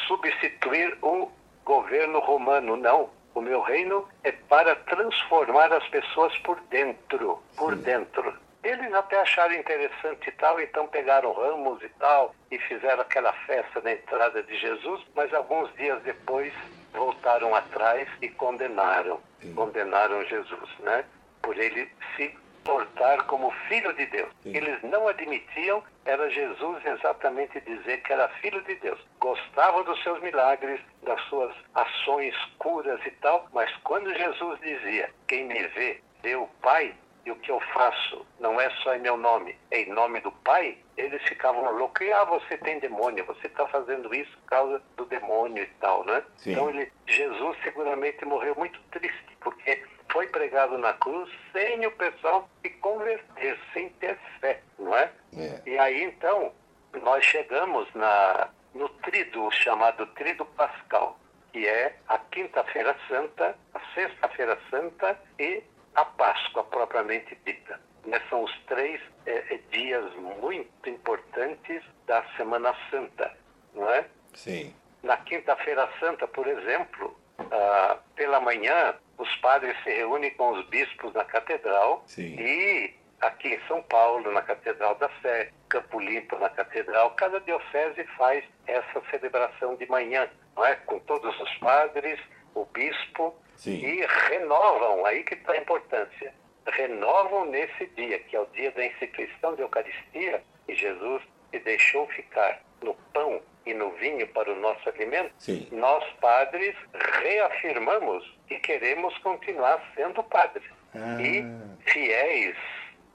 Speaker 6: substituir o governo romano, não. O meu reino é para transformar as pessoas por dentro, por Sim. dentro. Eles até acharam interessante e tal, então pegaram ramos e tal e fizeram aquela festa na entrada de Jesus, mas alguns dias depois voltaram atrás e condenaram, Sim. condenaram Jesus, né? Por ele se portar como filho de Deus. Sim. Eles não admitiam, era Jesus exatamente dizer que era filho de Deus. Gostavam dos seus milagres, das suas ações, curas e tal, mas quando Jesus dizia: Quem me vê, vê o Pai e o que eu faço não é só em meu nome, é em nome do Pai, eles ficavam loucos. E, ah, você tem demônio, você está fazendo isso por causa do demônio e tal, né? Sim. Então, ele, Jesus seguramente morreu muito triste, porque foi pregado na cruz sem o pessoal se converter, sem ter fé, não é? é. E aí, então, nós chegamos na, no trido chamado trido pascal, que é a quinta-feira santa, a sexta-feira santa e a Páscoa propriamente dita. Né, são os três é, é, dias muito importantes da Semana Santa, não é?
Speaker 1: Sim.
Speaker 6: Na Quinta-feira Santa, por exemplo, ah, pela manhã, os padres se reúnem com os bispos na catedral
Speaker 1: Sim.
Speaker 6: e aqui em São Paulo, na Catedral da Sé, Campo Limpo na Catedral, cada diocese faz essa celebração de manhã, não é? Com todos os padres, o bispo,
Speaker 1: Sim.
Speaker 6: e renovam, aí que está a importância, renovam nesse dia, que é o dia da instituição da Eucaristia, e Jesus se deixou ficar no pão e no vinho para o nosso alimento,
Speaker 1: Sim.
Speaker 6: nós padres reafirmamos que queremos continuar sendo padres
Speaker 1: ah.
Speaker 6: e fiéis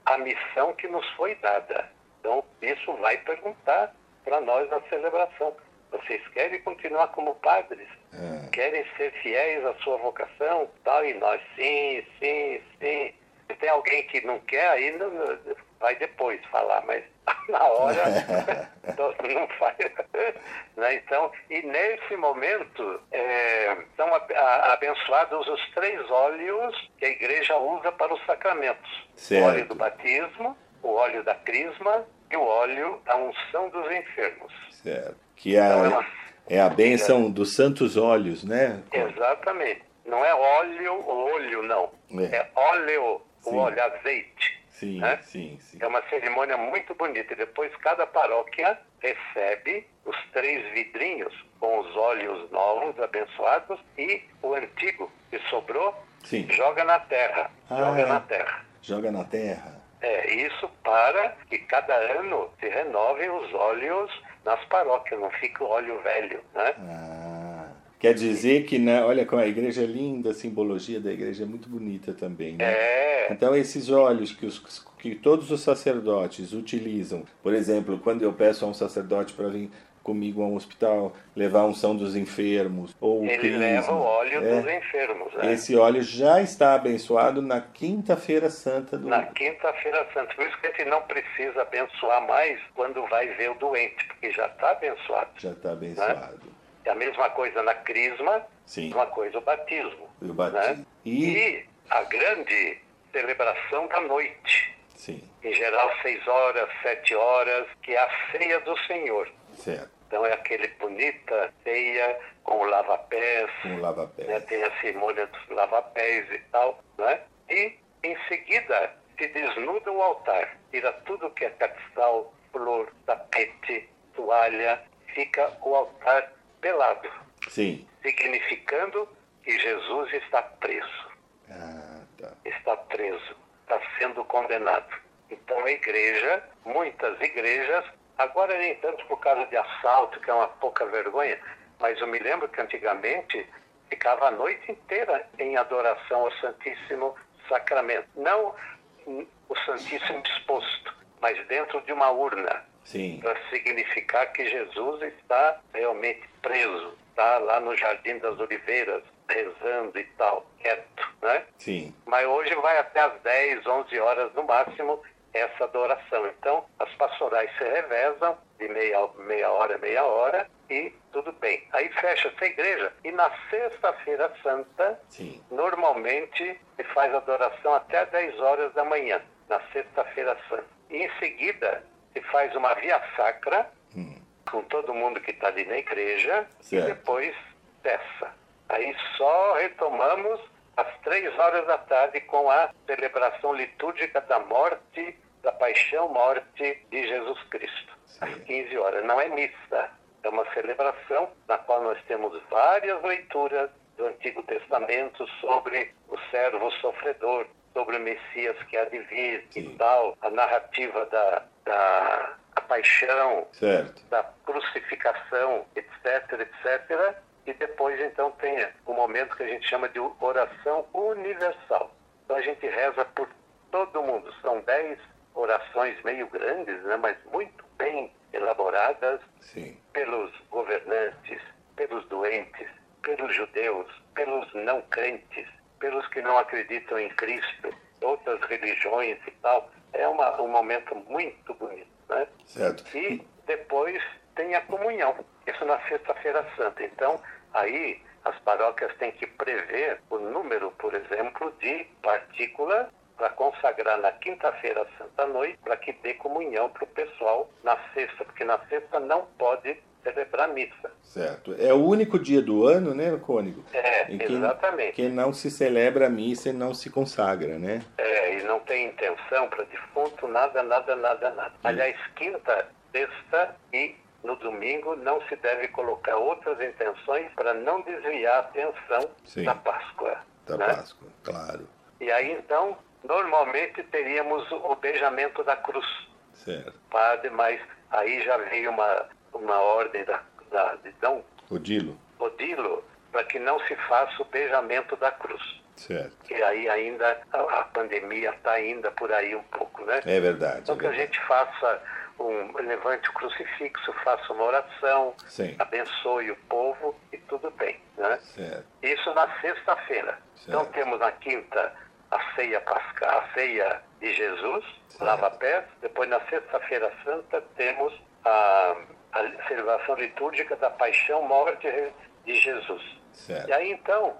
Speaker 6: à missão que nos foi dada. Então, isso vai perguntar para nós na celebração. Vocês querem continuar como padres?
Speaker 1: É.
Speaker 6: Querem ser fiéis à sua vocação? Tal, e nós, sim, sim, sim. Se tem alguém que não quer, aí não, vai depois falar, mas na hora não faz. né? Então, e nesse momento é, são abençoados os três óleos que a igreja usa para os sacramentos:
Speaker 1: certo.
Speaker 6: o óleo do batismo, o óleo da crisma e o óleo da unção dos enfermos.
Speaker 1: Certo. Que é, então, é a bênção dos santos óleos, né?
Speaker 6: Exatamente. Não é óleo, olho, não. É, é óleo, o óleo, azeite.
Speaker 1: Sim,
Speaker 6: né?
Speaker 1: sim, sim.
Speaker 6: É uma cerimônia muito bonita. E depois cada paróquia recebe os três vidrinhos com os óleos novos, abençoados, e o antigo que sobrou,
Speaker 1: sim.
Speaker 6: joga na terra.
Speaker 1: Ah,
Speaker 6: joga na terra.
Speaker 1: Joga na terra.
Speaker 6: É, isso para que cada ano se renovem os óleos nas paróquias, não fica o óleo velho, né?
Speaker 1: Ah, quer dizer que, né, olha como a igreja é linda, a simbologia da igreja é muito bonita também, né?
Speaker 6: É.
Speaker 1: Então esses óleos que, os, que todos os sacerdotes utilizam, por exemplo, quando eu peço a um sacerdote para vir comigo a um hospital, levar a unção dos enfermos. Ou
Speaker 6: Ele
Speaker 1: crisma,
Speaker 6: leva o óleo
Speaker 1: é,
Speaker 6: dos enfermos. Né?
Speaker 1: Esse óleo já está abençoado na quinta-feira santa do
Speaker 6: Na quinta-feira santa. Por isso que a gente não precisa abençoar mais quando vai ver o doente, porque já está abençoado.
Speaker 1: Já está abençoado.
Speaker 6: Né? É a mesma coisa na crisma,
Speaker 1: Sim.
Speaker 6: uma coisa o batismo.
Speaker 1: O batismo.
Speaker 6: Né?
Speaker 1: E...
Speaker 6: e a grande celebração da noite.
Speaker 1: Sim.
Speaker 6: Em geral, seis horas, sete horas, que é a ceia do Senhor.
Speaker 1: Certo.
Speaker 6: Então é aquele bonita ceia com o lava-pés.
Speaker 1: Com o lava-pés.
Speaker 6: Né? Tem a cerimônia dos lava-pés e tal, né? E em seguida se desnuda o altar, tira tudo que é castiçal, flor, tapete, toalha, fica o altar pelado.
Speaker 1: Sim.
Speaker 6: Significando que Jesus está preso.
Speaker 1: Ah, tá.
Speaker 6: Está preso, está sendo condenado. Então a igreja, muitas igrejas, agora nem tanto por causa de assalto, que é uma pouca vergonha, mas eu me lembro que antigamente ficava a noite inteira em adoração ao Santíssimo Sacramento. Não o Santíssimo exposto, mas dentro de uma urna.
Speaker 1: Sim.
Speaker 6: Para significar que Jesus está realmente preso, está lá no Jardim das Oliveiras, rezando e tal, quieto, né?
Speaker 1: Sim.
Speaker 6: Mas hoje vai até às 10, 11 horas no máximo essa adoração. Então, as pastorais se revezam de meia, meia hora, meia hora e tudo bem. Aí fecha essa igreja e na sexta-feira santa,
Speaker 1: Sim.
Speaker 6: normalmente se faz adoração até 10 horas da manhã, na sexta-feira santa. E em seguida se faz uma via sacra
Speaker 1: hum.
Speaker 6: com todo mundo que está ali na igreja
Speaker 1: certo.
Speaker 6: e depois cessa. Aí só retomamos às três horas da tarde com a celebração litúrgica da morte, da paixão morte de Jesus Cristo. Às 15 horas. Não é missa, é uma celebração na qual nós temos várias leituras do Antigo Testamento sobre o servo sofredor, sobre o Messias que há de vir e tal, a narrativa da, da a paixão,
Speaker 1: certo.
Speaker 6: da crucificação, etc, etc. E depois, então, tem o momento que a gente chama de oração universal. Então a gente reza por todo mundo. São dez orações meio grandes, né, mas muito bem elaboradas
Speaker 1: Sim.
Speaker 6: pelos governantes, pelos doentes, pelos judeus, pelos não crentes, pelos que não acreditam em Cristo, outras religiões e tal. É uma, um momento muito bonito. Né?
Speaker 1: Certo.
Speaker 6: E depois tem a comunhão, isso na Sexta-feira Santa. Então, aí as paróquias têm que prever o número, por exemplo, de partículas para consagrar na quinta-feira santa noite, para que dê comunhão para o pessoal na sexta, porque na sexta não pode celebrar missa.
Speaker 1: Certo. É o único dia do ano, né, Cônigo?
Speaker 6: É,
Speaker 1: em que,
Speaker 6: exatamente.
Speaker 1: Que não se celebra a missa e não se consagra, né?
Speaker 6: É, e não tem intenção para defunto, nada, nada, nada, nada. Aliás, quinta, sexta e no domingo não se deve colocar outras intenções para não desviar a atenção
Speaker 1: Sim.
Speaker 6: da Páscoa.
Speaker 1: Da
Speaker 6: né?
Speaker 1: Páscoa, claro.
Speaker 6: E aí então, normalmente teríamos o beijamento da cruz,
Speaker 1: Certo.
Speaker 6: padre, mas aí já veio uma, uma ordem da, da, de Dom
Speaker 1: Odilo.
Speaker 6: Odilo para que não se faça o beijamento da cruz.
Speaker 1: Certo.
Speaker 6: E aí ainda a, a pandemia está ainda por aí um pouco, né?
Speaker 1: É verdade.
Speaker 6: Então
Speaker 1: é
Speaker 6: que a
Speaker 1: verdade.
Speaker 6: gente faça um levante o crucifixo, faça uma oração,
Speaker 1: Sim.
Speaker 6: abençoe o povo e tudo bem, né?
Speaker 1: Certo.
Speaker 6: Isso na sexta-feira. Então temos na quinta a ceia pascal, a ceia de Jesus, lava pés. Depois na sexta-feira santa temos a, a celebração litúrgica da paixão, morte de Jesus.
Speaker 1: Certo.
Speaker 6: E aí então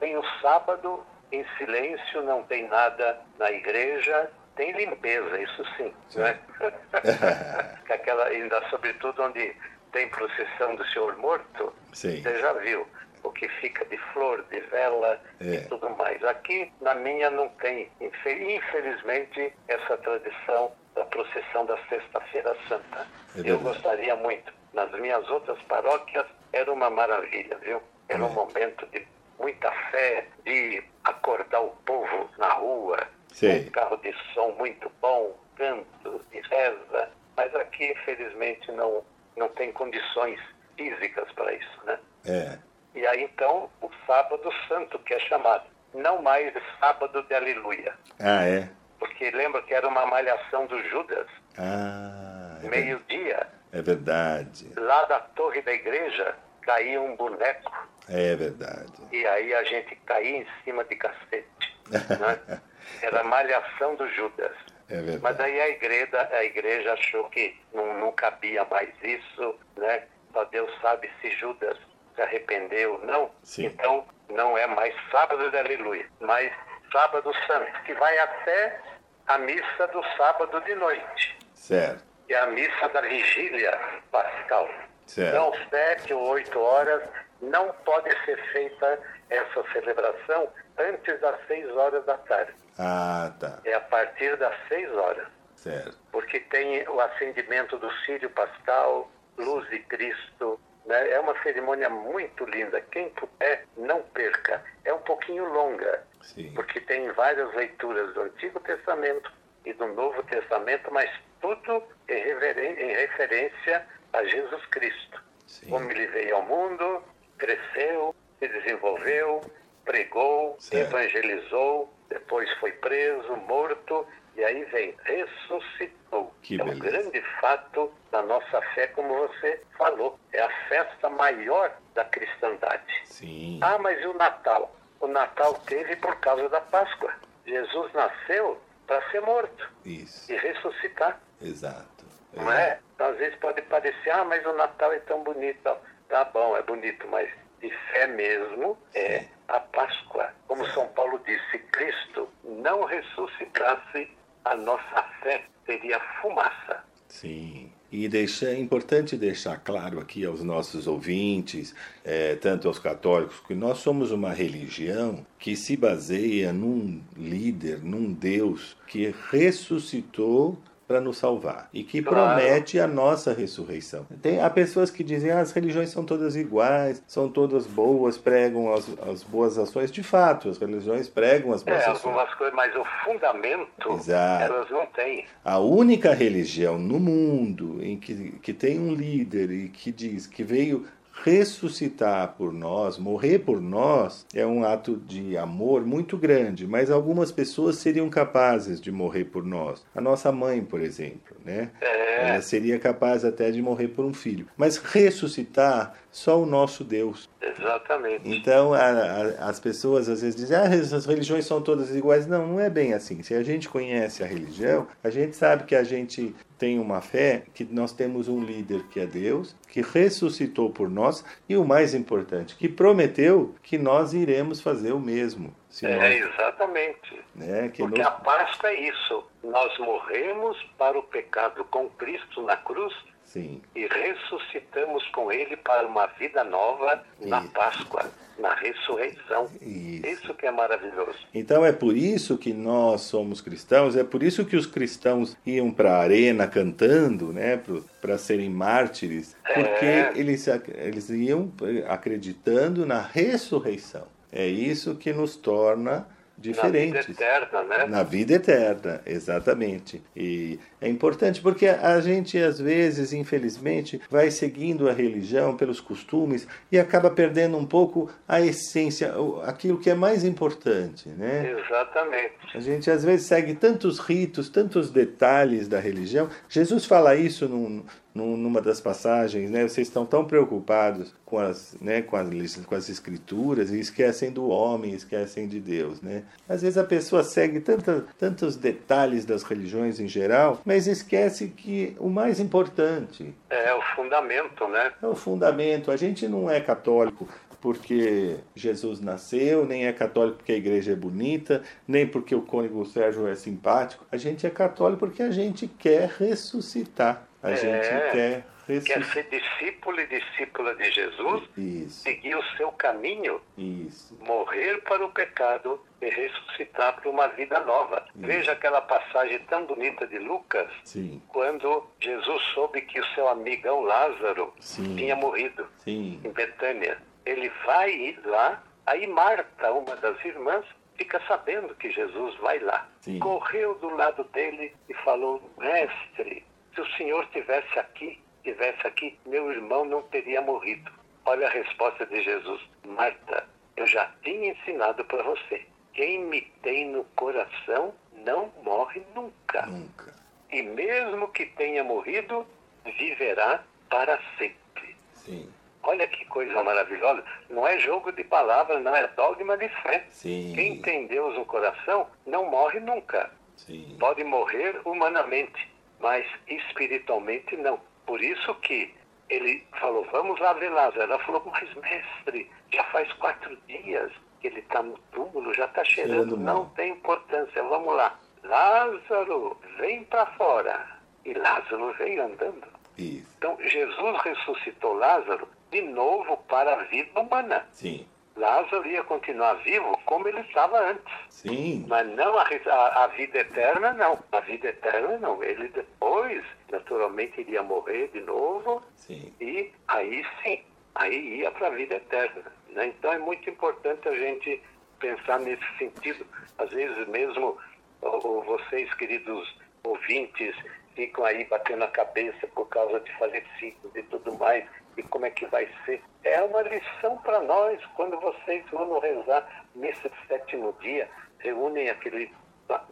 Speaker 6: vem o sábado em silêncio, não tem nada na igreja, tem limpeza, isso sim. Né? Que Aquela, ainda sobretudo onde tem procissão do Senhor morto,
Speaker 1: Sim.
Speaker 6: você já viu o que fica de flor, de vela
Speaker 1: É.
Speaker 6: e tudo mais. Aqui na minha não tem, infe- infelizmente, essa tradição da procissão da Sexta-feira Santa.
Speaker 1: É
Speaker 6: Eu gostaria muito. Nas minhas outras paróquias era uma maravilha, viu? Era um
Speaker 1: É.
Speaker 6: momento de muita fé, de acordar o povo na rua,
Speaker 1: Sei.
Speaker 6: um carro de som muito bom, canto e reza. Mas aqui, infelizmente, não, não tem condições físicas para isso, né?
Speaker 1: É.
Speaker 6: E aí, então, o sábado santo, que é chamado. Não mais sábado de aleluia.
Speaker 1: Ah, é?
Speaker 6: Porque lembra que era uma malhação do Judas,
Speaker 1: Ah, é,
Speaker 6: meio-dia,
Speaker 1: é verdade.
Speaker 6: lá da torre da igreja, caía um boneco.
Speaker 1: É verdade.
Speaker 6: E aí a gente caía em cima de cacete. né? Era a malhação do Judas.
Speaker 1: É verdade.
Speaker 6: Mas aí a igreja, a igreja achou que não, não cabia mais isso, né? Só Deus sabe se Judas se arrependeu ou não.
Speaker 1: Sim.
Speaker 6: Então não é mais sábado de aleluia, mas sábado santo, que vai até a missa do sábado de noite,
Speaker 1: Certo.
Speaker 6: que é a missa da vigília pascal.
Speaker 1: Certo.
Speaker 6: Então, sete ou oito horas, não pode ser feita essa celebração antes das seis horas da tarde.
Speaker 1: Ah, tá.
Speaker 6: É a partir das seis horas
Speaker 1: Certo.
Speaker 6: porque tem o acendimento do Sírio Pascal, Luz de Cristo. Né? É uma cerimônia muito linda. Quem puder, não perca. É um pouquinho longa,
Speaker 1: Sim.
Speaker 6: porque tem várias leituras do Antigo Testamento e do Novo Testamento, mas tudo em, em referência a Jesus Cristo.
Speaker 1: Sim.
Speaker 6: Como ele veio ao mundo, cresceu, se desenvolveu, pregou,
Speaker 1: Certo.
Speaker 6: evangelizou, depois foi preso, morto, e aí vem, ressuscitou.
Speaker 1: Que
Speaker 6: é um
Speaker 1: beleza.
Speaker 6: grande fato da nossa fé, como você falou. É a festa maior da cristandade.
Speaker 1: Sim.
Speaker 6: Ah, mas e o Natal? O Natal teve por causa da Páscoa. Jesus nasceu para ser morto
Speaker 1: Isso.
Speaker 6: e ressuscitar.
Speaker 1: Exato.
Speaker 6: Não é? Então, às vezes pode parecer, ah, mas o Natal é tão bonito. Tá bom, é bonito, mas de fé mesmo é
Speaker 1: Sim.
Speaker 6: a Páscoa. Como São Paulo disse, se Cristo não ressuscitasse, a nossa fé seria fumaça.
Speaker 1: Sim. E deixa, é importante deixar claro aqui aos nossos ouvintes, eh, tanto aos católicos, que nós somos uma religião que se baseia num líder, num Deus que ressuscitou para nos salvar e que
Speaker 6: Claro.
Speaker 1: promete a nossa ressurreição. Tem, há pessoas que dizem ah, as religiões são todas iguais, são todas boas, pregam as, as boas ações. De fato, as religiões pregam as boas
Speaker 6: É,
Speaker 1: ações.
Speaker 6: algumas coisas, mas o fundamento
Speaker 1: Exato.
Speaker 6: elas não têm.
Speaker 1: A única religião no mundo em que, que tem um líder e que diz que veio ressuscitar por nós, morrer por nós, é um ato de amor muito grande, mas algumas pessoas seriam capazes de morrer por nós. A nossa mãe, por exemplo, né? É. Ela seria capaz até de morrer por um filho. Mas ressuscitar só o nosso Deus.
Speaker 6: Exatamente.
Speaker 1: Então, a, a, as pessoas às vezes dizem, ah, as religiões são todas iguais. Não, não é bem assim. Se a gente conhece a religião, a gente sabe que a gente tem uma fé, que nós temos um líder que é Deus, que ressuscitou por nós e o mais importante, que prometeu que nós iremos fazer o mesmo.
Speaker 6: é, nós... exatamente.
Speaker 1: É,
Speaker 6: Porque nos... a Páscoa é isso. Nós morremos para o pecado com Cristo na cruz
Speaker 1: Sim.
Speaker 6: E ressuscitamos com ele para uma vida nova na Páscoa, na ressurreição. Isso. isso que é maravilhoso.
Speaker 1: Então é por isso que nós somos cristãos, é por isso que os cristãos iam para a arena cantando, né, para serem mártires, porque é. eles, eles iam acreditando na ressurreição. É isso que nos torna diferentes.
Speaker 6: Na vida eterna, né?
Speaker 1: Na vida eterna, exatamente. E é importante porque a gente, às vezes, infelizmente, vai seguindo a religião pelos costumes e acaba perdendo um pouco a essência, aquilo que é mais importante, né?
Speaker 6: Exatamente.
Speaker 1: A gente, às vezes, segue tantos ritos, tantos detalhes da religião. Jesus fala isso num, numa das passagens, né, vocês estão tão preocupados com as, né, com as, com as escrituras e esquecem do homem, esquecem de Deus, né? Às vezes a pessoa segue tanta, tantos detalhes das religiões em geral, mas esquece que o mais importante
Speaker 6: é o fundamento, né?
Speaker 1: É o fundamento. A gente não é católico porque Jesus nasceu, nem é católico porque a igreja é bonita, nem porque o cônego Sérgio é simpático. A gente é católico porque a gente quer ressuscitar. A é, gente quer
Speaker 6: ressuscitar. Quer ser discípulo e discípula de Jesus,
Speaker 1: Isso.
Speaker 6: seguir o seu caminho,
Speaker 1: Isso.
Speaker 6: morrer para o pecado e ressuscitar para uma vida nova. Isso. Veja aquela passagem tão bonita de Lucas,
Speaker 1: Sim.
Speaker 6: quando Jesus soube que o seu amigão Lázaro
Speaker 1: Sim.
Speaker 6: tinha morrido
Speaker 1: Sim.
Speaker 6: em Betânia. Ele vai lá, aí Marta, uma das irmãs, fica sabendo que Jesus vai lá. Correu do lado dele e falou: Mestre, se o senhor tivesse aqui, tivesse aqui, meu irmão não teria morrido. Olha a resposta de Jesus: Marta, eu já tinha ensinado para você. Quem me tem no coração não morre nunca.
Speaker 1: Nunca.
Speaker 6: E mesmo que tenha morrido, viverá para sempre.
Speaker 1: Sim.
Speaker 6: Olha que coisa maravilhosa. Não é jogo de palavras, não é dogma de fé.
Speaker 1: Sim.
Speaker 6: Quem tem Deus no coração não morre nunca.
Speaker 1: Sim.
Speaker 6: Pode morrer humanamente, mas espiritualmente não. Por isso que ele falou, vamos lá ver Lázaro. Ela falou, mas mestre, já faz quatro dias que ele está no túmulo, já está cheirando, não tem importância, vamos lá. Lázaro, vem para fora. E Lázaro veio andando.
Speaker 1: Isso.
Speaker 6: Então, Jesus ressuscitou Lázaro de novo para a vida humana.
Speaker 1: Sim.
Speaker 6: Lázaro ia continuar vivo como ele estava antes.
Speaker 1: Sim.
Speaker 6: Mas não a, a, a, vida eterna, não. A vida eterna, não. Ele depois, naturalmente, iria morrer de novo.
Speaker 1: Sim.
Speaker 6: E aí sim, aí ia para a vida eterna. Né? Então é muito importante a gente pensar nesse sentido. Às vezes mesmo ou, vocês, queridos ouvintes, ficam aí batendo a cabeça por causa de falecidos e tudo mais e como é que vai ser. É uma lição para nós, quando vocês vão rezar missa de sétimo dia, reúnem aquele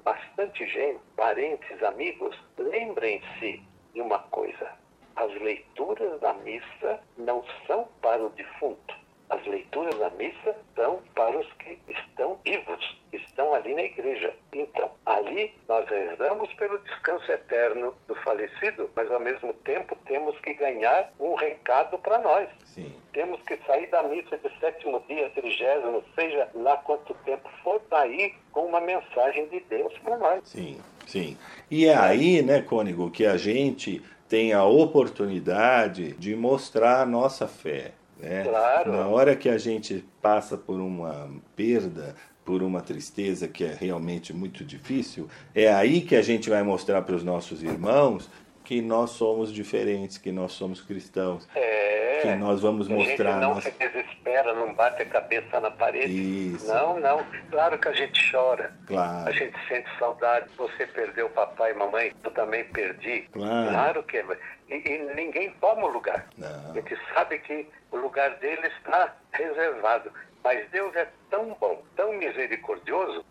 Speaker 6: bastante gente, parentes, amigos, lembrem-se de uma coisa: as leituras da missa não são para o defunto. As leituras da missa são para os que estão vivos, estão ali na igreja. Então, ali nós rezamos pelo descanso eterno do falecido, mas ao mesmo tempo temos que ganhar um recado para nós.
Speaker 1: Sim.
Speaker 6: Temos que sair da missa de sétimo dia, trigésimo, seja lá quanto tempo for, daí com uma mensagem de Deus para nós.
Speaker 1: Sim, sim. E é aí, né, Cônigo, que a gente tem a oportunidade de mostrar a nossa fé. Né?
Speaker 6: Claro.
Speaker 1: Na hora que a gente passa por uma perda, por uma tristeza que é realmente muito difícil, é aí que a gente vai mostrar para os nossos irmãos que nós somos diferentes, que nós somos cristãos.
Speaker 6: É.
Speaker 1: que nós vamos mostrar.
Speaker 6: A gente não
Speaker 1: nossa...
Speaker 6: se desespera, não bate a cabeça na parede.
Speaker 1: Isso.
Speaker 6: Não, não. Claro que a gente chora.
Speaker 1: Claro.
Speaker 6: A gente sente saudade. Você perdeu papai e mamãe, eu também perdi.
Speaker 1: Claro.
Speaker 6: Claro que é. E, e ninguém toma o lugar.
Speaker 1: Não.
Speaker 6: A gente sabe que o lugar dele está reservado. Mas Deus é tão bom, tão misericordioso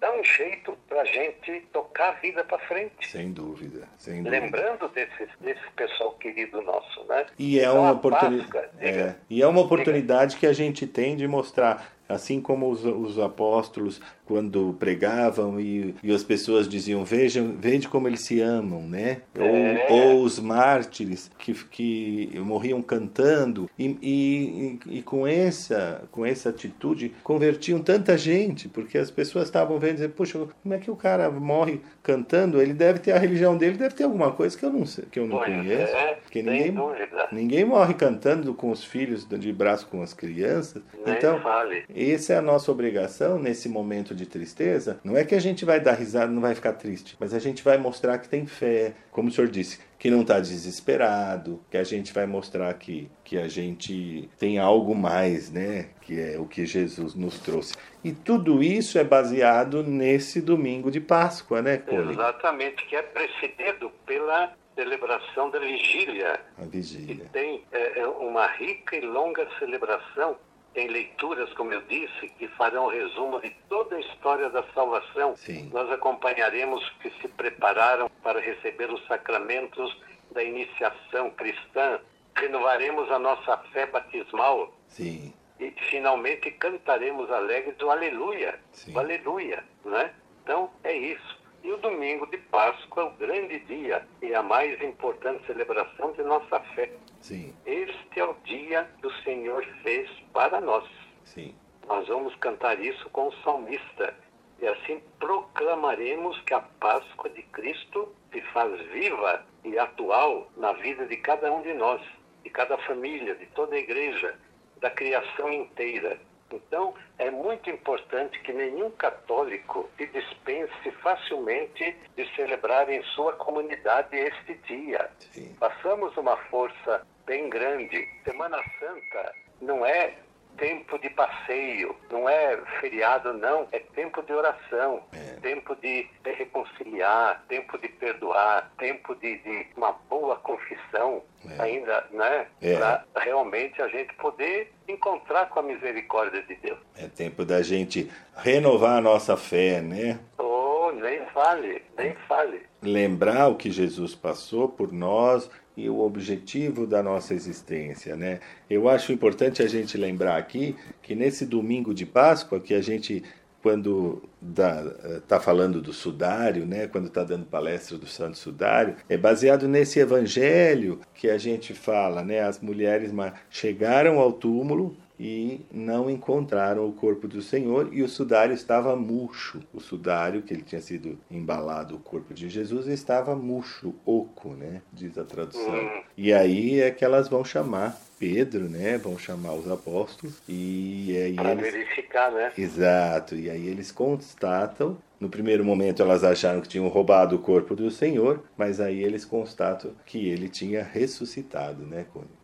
Speaker 6: dá um jeito para a gente tocar a vida para frente.
Speaker 1: Sem dúvida, sem dúvida.
Speaker 6: Lembrando desse, desse pessoal querido nosso, né?
Speaker 1: E é
Speaker 6: Então,
Speaker 1: uma oportunidade. É,
Speaker 6: diga.
Speaker 1: e é uma oportunidade que a gente tem de mostrar. Assim como os, os apóstolos, quando pregavam e, e as pessoas diziam, vejam, vede como eles se amam, né?
Speaker 6: É.
Speaker 1: Ou, ou os mártires que, que morriam cantando e, e, e com, essa, com essa atitude convertiam tanta gente, porque as pessoas estavam vendo e dizer, puxa, como é que o cara morre cantando? Ele deve ter a religião dele, deve ter alguma coisa que eu não sei, que eu não
Speaker 6: Pois
Speaker 1: conheço.
Speaker 6: é,
Speaker 1: porque ninguém,
Speaker 6: dúvida.
Speaker 1: Ninguém morre cantando com os filhos de braço com as crianças.
Speaker 6: Nem
Speaker 1: então,
Speaker 6: fale.
Speaker 1: essa é a nossa obrigação nesse momento de tristeza. Não é que a gente vai dar risada, não vai ficar triste, mas a gente vai mostrar que tem fé, como o senhor disse, que não está desesperado, que a gente vai mostrar que, que a gente tem algo mais, né? Que é o que Jesus nos trouxe. E tudo isso é baseado nesse domingo de Páscoa, né, Cole?
Speaker 6: Exatamente, que é precedido pela celebração da vigília.
Speaker 1: A
Speaker 6: que
Speaker 1: vigília.
Speaker 6: tem é, é, uma rica e longa celebração. Tem leituras, como eu disse, que farão resumo de toda a história da salvação.
Speaker 1: Sim.
Speaker 6: Nós acompanharemos os que se prepararam para receber os sacramentos da iniciação cristã. Renovaremos a nossa fé batismal
Speaker 1: Sim,
Speaker 6: e finalmente cantaremos alegres o aleluia.
Speaker 1: Sim.
Speaker 6: O aleluia, né? Então é isso. E o domingo de Páscoa é o grande dia e a mais importante celebração de nossa fé.
Speaker 1: Sim,
Speaker 6: Este é o dia que o Senhor fez para nós.
Speaker 1: sim.
Speaker 6: Nós vamos cantar isso com o salmista. E assim proclamaremos que a Páscoa de Cristo se faz viva e atual na vida de cada um de nós, de cada família, de toda a igreja, da criação inteira. Então, é muito importante que nenhum católico se dispense facilmente de celebrar em sua comunidade este dia.
Speaker 1: Sim.
Speaker 6: Passamos uma força bem grande. Semana Santa não é tempo de passeio, não é feriado, não. É tempo de oração, tempo de reconciliar, tempo de perdoar, tempo de, de uma boa confissão,
Speaker 1: É.
Speaker 6: ainda, né?
Speaker 1: É.
Speaker 6: Para realmente a gente poder encontrar com a misericórdia de Deus.
Speaker 1: É tempo da gente renovar a nossa fé, né?
Speaker 6: Oh, nem fale, nem fale.
Speaker 1: Lembrar o que Jesus passou por nós e o objetivo da nossa existência, né? Eu acho importante a gente lembrar aqui que nesse domingo de Páscoa que a gente quando está falando do sudário, né, quando está dando palestra do Santo Sudário, é baseado nesse evangelho que a gente fala, né, as mulheres chegaram ao túmulo e não encontraram o corpo do Senhor e o sudário estava murcho. O sudário que ele tinha sido embalado o corpo de Jesus estava murcho, oco, né, diz a tradução.
Speaker 6: Hum.
Speaker 1: E aí é que elas vão chamar Pedro, né, vão chamar os apóstolos e aí
Speaker 6: Para
Speaker 1: eles
Speaker 6: verificar, né?
Speaker 1: Exato, e aí eles constatam. No primeiro momento elas acharam que tinham roubado o corpo do Senhor, mas aí eles constatam que ele tinha ressuscitado, né, Cone?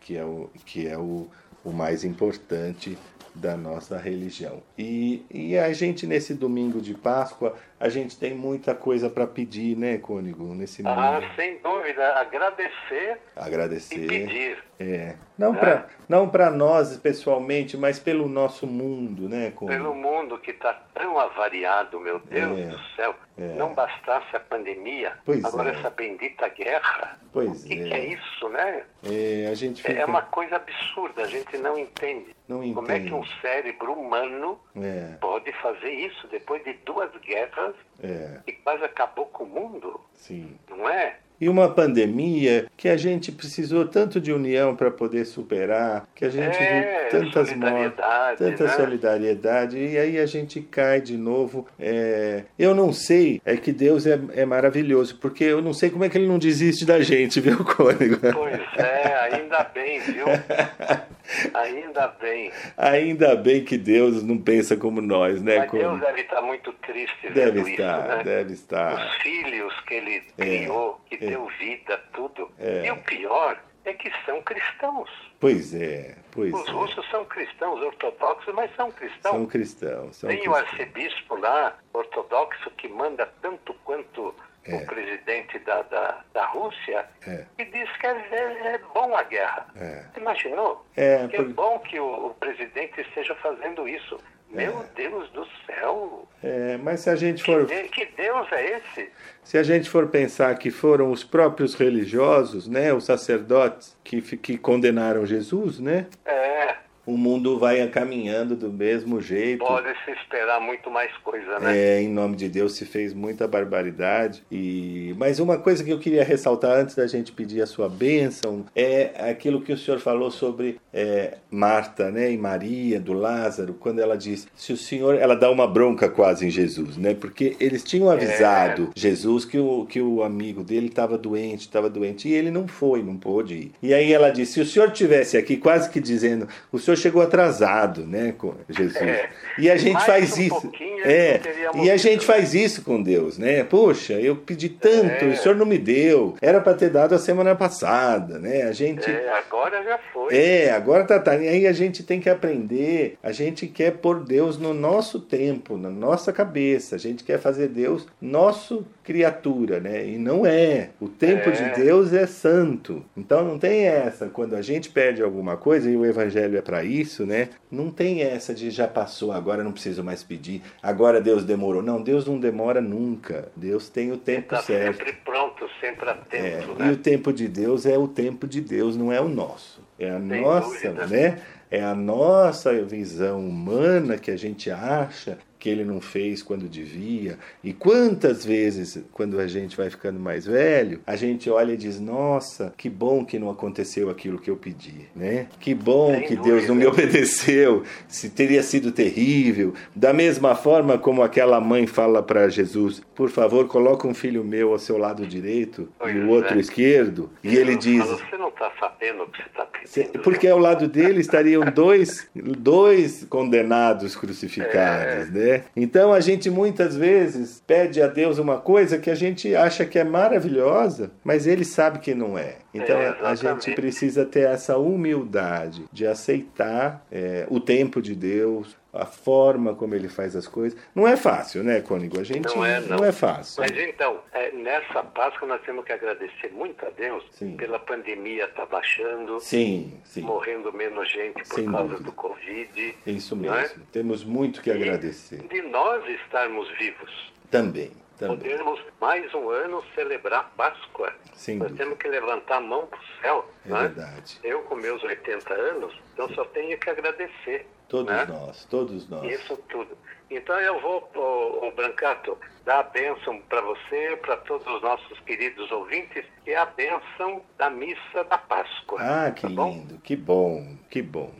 Speaker 1: Que é o, que é o, o mais importante da nossa religião. E, e a gente, nesse domingo de Páscoa, a gente tem muita coisa para pedir, né, Cônigo? Nesse
Speaker 6: Ah,
Speaker 1: momento.
Speaker 6: sem dúvida, agradecer e
Speaker 1: Agradecer.
Speaker 6: pedir.
Speaker 1: É. Não
Speaker 6: É.
Speaker 1: para não para nós pessoalmente, mas pelo nosso mundo, né, Cônigo?
Speaker 6: Pelo mundo que está tão avariado, meu Deus
Speaker 1: É,
Speaker 6: do céu.
Speaker 1: é.
Speaker 6: Não bastasse a pandemia,
Speaker 1: Pois
Speaker 6: agora
Speaker 1: é.
Speaker 6: essa bendita guerra.
Speaker 1: Pois
Speaker 6: O que,
Speaker 1: é.
Speaker 6: que é isso, né?
Speaker 1: É, a gente fica...
Speaker 6: É uma coisa absurda, a gente não entende.
Speaker 1: Não
Speaker 6: Como é que um
Speaker 1: entende.
Speaker 6: cérebro humano
Speaker 1: É,
Speaker 6: pode fazer isso depois de duas guerras
Speaker 1: é,
Speaker 6: que quase acabou com o mundo?
Speaker 1: sim.
Speaker 6: Não é?
Speaker 1: E uma pandemia que a gente precisou tanto de união para poder superar, que a gente
Speaker 6: É,
Speaker 1: viu tantas mortes, tanta
Speaker 6: né?
Speaker 1: solidariedade, e aí a gente cai de novo. É, eu não sei, é que Deus é, é maravilhoso, porque eu não sei como é que ele não desiste da gente, viu, Cônigo?
Speaker 6: Pois é, ainda bem, viu? Ainda bem.
Speaker 1: Ainda bem que Deus não pensa como nós, né,
Speaker 6: Mas Deus
Speaker 1: Cônigo?
Speaker 6: deve estar muito triste
Speaker 1: Deve
Speaker 6: vendo
Speaker 1: estar,
Speaker 6: isso, né?
Speaker 1: deve estar.
Speaker 6: Os filhos que ele criou, que deu vida, tudo.
Speaker 1: É.
Speaker 6: E o pior é que são cristãos.
Speaker 1: Pois é, pois
Speaker 6: Os
Speaker 1: é.
Speaker 6: russos são cristãos ortodoxos, mas são cristãos.
Speaker 1: São cristãos. São
Speaker 6: Tem o
Speaker 1: cristãos.
Speaker 6: arcebispo lá, ortodoxo, que manda tanto quanto
Speaker 1: É.
Speaker 6: o presidente da, da, da Rússia,
Speaker 1: É.
Speaker 6: e diz que é, é- é bom a guerra.
Speaker 1: É.
Speaker 6: Imaginou?
Speaker 1: É,
Speaker 6: que
Speaker 1: por-
Speaker 6: é bom que o, o presidente esteja fazendo isso. Meu Deus do céu!
Speaker 1: É, mas se a gente for
Speaker 6: De- Que Deus é esse?
Speaker 1: Se a gente for pensar que foram os próprios religiosos, né, os sacerdotes que, que condenaram Jesus, né,
Speaker 6: É,
Speaker 1: o mundo vai caminhando do mesmo jeito.
Speaker 6: pode se esperar muito mais coisa, né?
Speaker 1: É, em nome de Deus se fez muita barbaridade. E mas uma coisa que eu queria ressaltar antes da gente pedir a sua bênção é aquilo que o senhor falou sobre é, Marta, né, e Maria do Lázaro, quando ela diz se o senhor, ela dá uma bronca quase em Jesus, né, porque eles tinham avisado Jesus que o que o amigo dele estava doente, estava doente e ele não foi, não pôde ir. E aí ela disse se o senhor tivesse aqui, quase que dizendo o senhor chegou atrasado, né, com Jesus.
Speaker 6: É.
Speaker 1: E a gente faz
Speaker 6: um
Speaker 1: isso. É, e a gente faz isso com Deus, né? Poxa, eu pedi tanto,
Speaker 6: É.
Speaker 1: o senhor não me deu. Era para ter dado a semana passada, né? A gente
Speaker 6: É, agora já foi.
Speaker 1: é, agora tá, tá. E aí a gente tem que aprender. A gente quer pôr Deus no nosso tempo, na nossa cabeça. A gente quer fazer Deus nosso criatura, né? E não é. O tempo
Speaker 6: É.
Speaker 1: de Deus é santo. Então não tem essa. Quando a gente perde alguma coisa, e o evangelho é para isso, né? Não tem essa de já passou, agora não preciso mais pedir. Agora Deus demorou. Não, Deus não demora nunca. Deus tem o tempo
Speaker 6: Está
Speaker 1: certo.
Speaker 6: sempre pronto, sempre
Speaker 1: É,
Speaker 6: atento,
Speaker 1: E
Speaker 6: né?
Speaker 1: o tempo de Deus é o tempo de Deus, não é o nosso. É a
Speaker 6: Sem
Speaker 1: nossa,
Speaker 6: dúvida.
Speaker 1: né? É a nossa visão humana que a gente acha que ele não fez quando devia. E quantas vezes, quando a gente vai ficando mais velho, a gente olha e diz: Nossa, que bom que não aconteceu aquilo que eu pedi, né? Que bom
Speaker 6: Sem
Speaker 1: que Deus não me
Speaker 6: dúvida.
Speaker 1: obedeceu. Se teria sido terrível. Da mesma forma como aquela mãe fala para Jesus: Por favor, coloca um filho meu ao seu lado direito e o outro
Speaker 6: é.
Speaker 1: esquerdo. E ele
Speaker 6: Eu
Speaker 1: diz:
Speaker 6: falo, Você não está sabendo o que você está pedindo.
Speaker 1: porque ao lado dele estariam dois, dois condenados crucificados, né? Então a gente muitas vezes pede a Deus uma coisa que a gente acha que é maravilhosa, mas ele sabe que não é. Então
Speaker 6: É,
Speaker 1: a gente precisa ter essa humildade de aceitar é, o tempo de Deus, a forma como ele faz as coisas. Não é fácil, né, Cônigo? A gente
Speaker 6: Não é, não.
Speaker 1: é fácil.
Speaker 6: Mas então, é, nessa Páscoa nós temos que agradecer muito a Deus
Speaker 1: Sim.
Speaker 6: pela pandemia tá baixando,
Speaker 1: Sim, sim.
Speaker 6: morrendo menos gente por
Speaker 1: Sem
Speaker 6: causa
Speaker 1: dúvida.
Speaker 6: do Covid.
Speaker 1: É isso
Speaker 6: não é?
Speaker 1: mesmo. Temos muito que
Speaker 6: E
Speaker 1: agradecer.
Speaker 6: De nós estarmos vivos.
Speaker 1: Também, também.
Speaker 6: Podermos mais um ano celebrar Páscoa.
Speaker 1: Sem
Speaker 6: Nós
Speaker 1: dúvida.
Speaker 6: temos que levantar a mão para o céu.
Speaker 1: É
Speaker 6: não é?
Speaker 1: verdade.
Speaker 6: Eu, com meus 80 anos, então só tenho que agradecer.
Speaker 1: Todos
Speaker 6: né?
Speaker 1: nós, todos nós.
Speaker 6: Isso tudo. Então eu vou, o, Brancato, dar a bênção para você, para todos os nossos queridos ouvintes, que é a bênção da missa da Páscoa.
Speaker 1: Ah, que
Speaker 6: tá bom?
Speaker 1: lindo, que bom, que bom.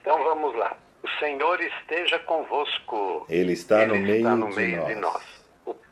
Speaker 6: Então vamos lá. O Senhor esteja convosco.
Speaker 1: Ele está no
Speaker 6: Ele
Speaker 1: meio,
Speaker 6: está no
Speaker 1: de,
Speaker 6: meio
Speaker 1: nós.
Speaker 6: de nós.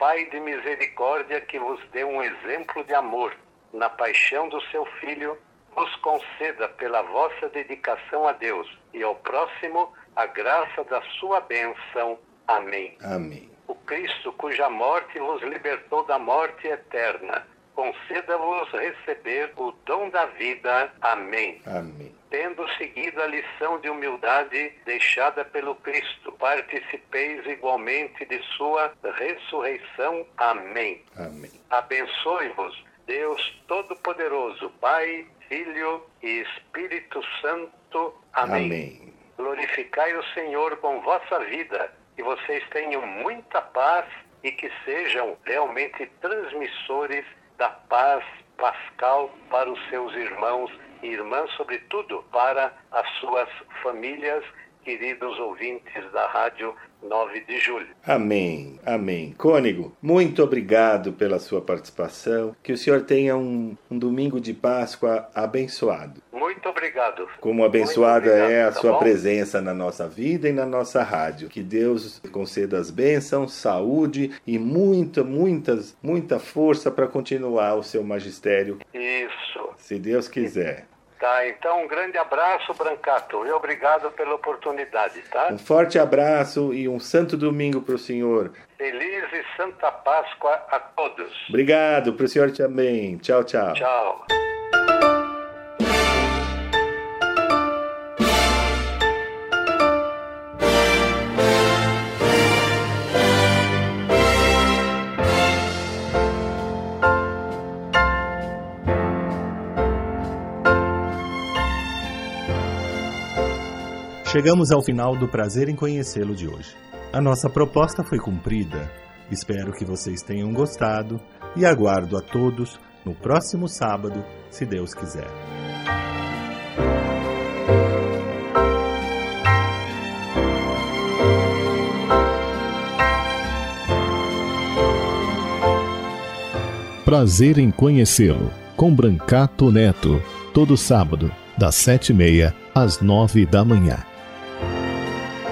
Speaker 6: Pai de misericórdia que vos deu um exemplo de amor na paixão do seu Filho, vos conceda pela vossa dedicação a Deus e ao próximo a graça da sua bênção. Amém.
Speaker 1: Amém.
Speaker 6: O Cristo, cuja morte vos libertou da morte eterna, conceda-vos receber o dom da vida. Amém.
Speaker 1: Amém.
Speaker 6: Tendo seguido a lição de humildade deixada pelo Cristo, participeis igualmente de sua ressurreição. Amém.
Speaker 1: Amém.
Speaker 6: Abençoe-vos, Deus Todo-Poderoso, Pai, Filho e Espírito Santo. Amém.
Speaker 1: Amém.
Speaker 6: Glorificai o Senhor com vossa vida, que vocês tenham muita paz e que sejam realmente transmissores da paz pascal para os seus irmãos e irmãs, sobretudo para as suas famílias, queridos ouvintes da Rádio 9 de Julho.
Speaker 1: Amém. Amém. Cônigo, muito obrigado pela sua participação. Que o senhor tenha um, um domingo de Páscoa abençoado.
Speaker 6: Muito obrigado.
Speaker 1: Como abençoada
Speaker 6: obrigado,
Speaker 1: é a
Speaker 6: tá
Speaker 1: sua
Speaker 6: bom?
Speaker 1: presença na nossa vida e na nossa rádio. Que Deus conceda as bênçãos, saúde e muita, muitas, muita força para continuar o seu magistério,
Speaker 6: Isso.
Speaker 1: se Deus quiser.
Speaker 6: Tá, então um grande abraço, Brancato, e obrigado pela oportunidade, tá?
Speaker 1: Um forte abraço e um santo domingo para o senhor.
Speaker 6: Feliz e Santa Páscoa a todos.
Speaker 1: Obrigado para o senhor também. Tchau, tchau.
Speaker 6: Tchau.
Speaker 2: Chegamos ao final do prazer em conhecê-lo de hoje. A nossa proposta foi cumprida. Espero que vocês tenham gostado e aguardo a todos no próximo sábado, se Deus quiser. Prazer em conhecê-lo, com Brancato Neto, todo sábado, das sete e meia às nove da manhã.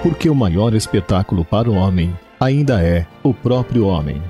Speaker 2: Porque o maior espetáculo para o homem ainda é o próprio homem.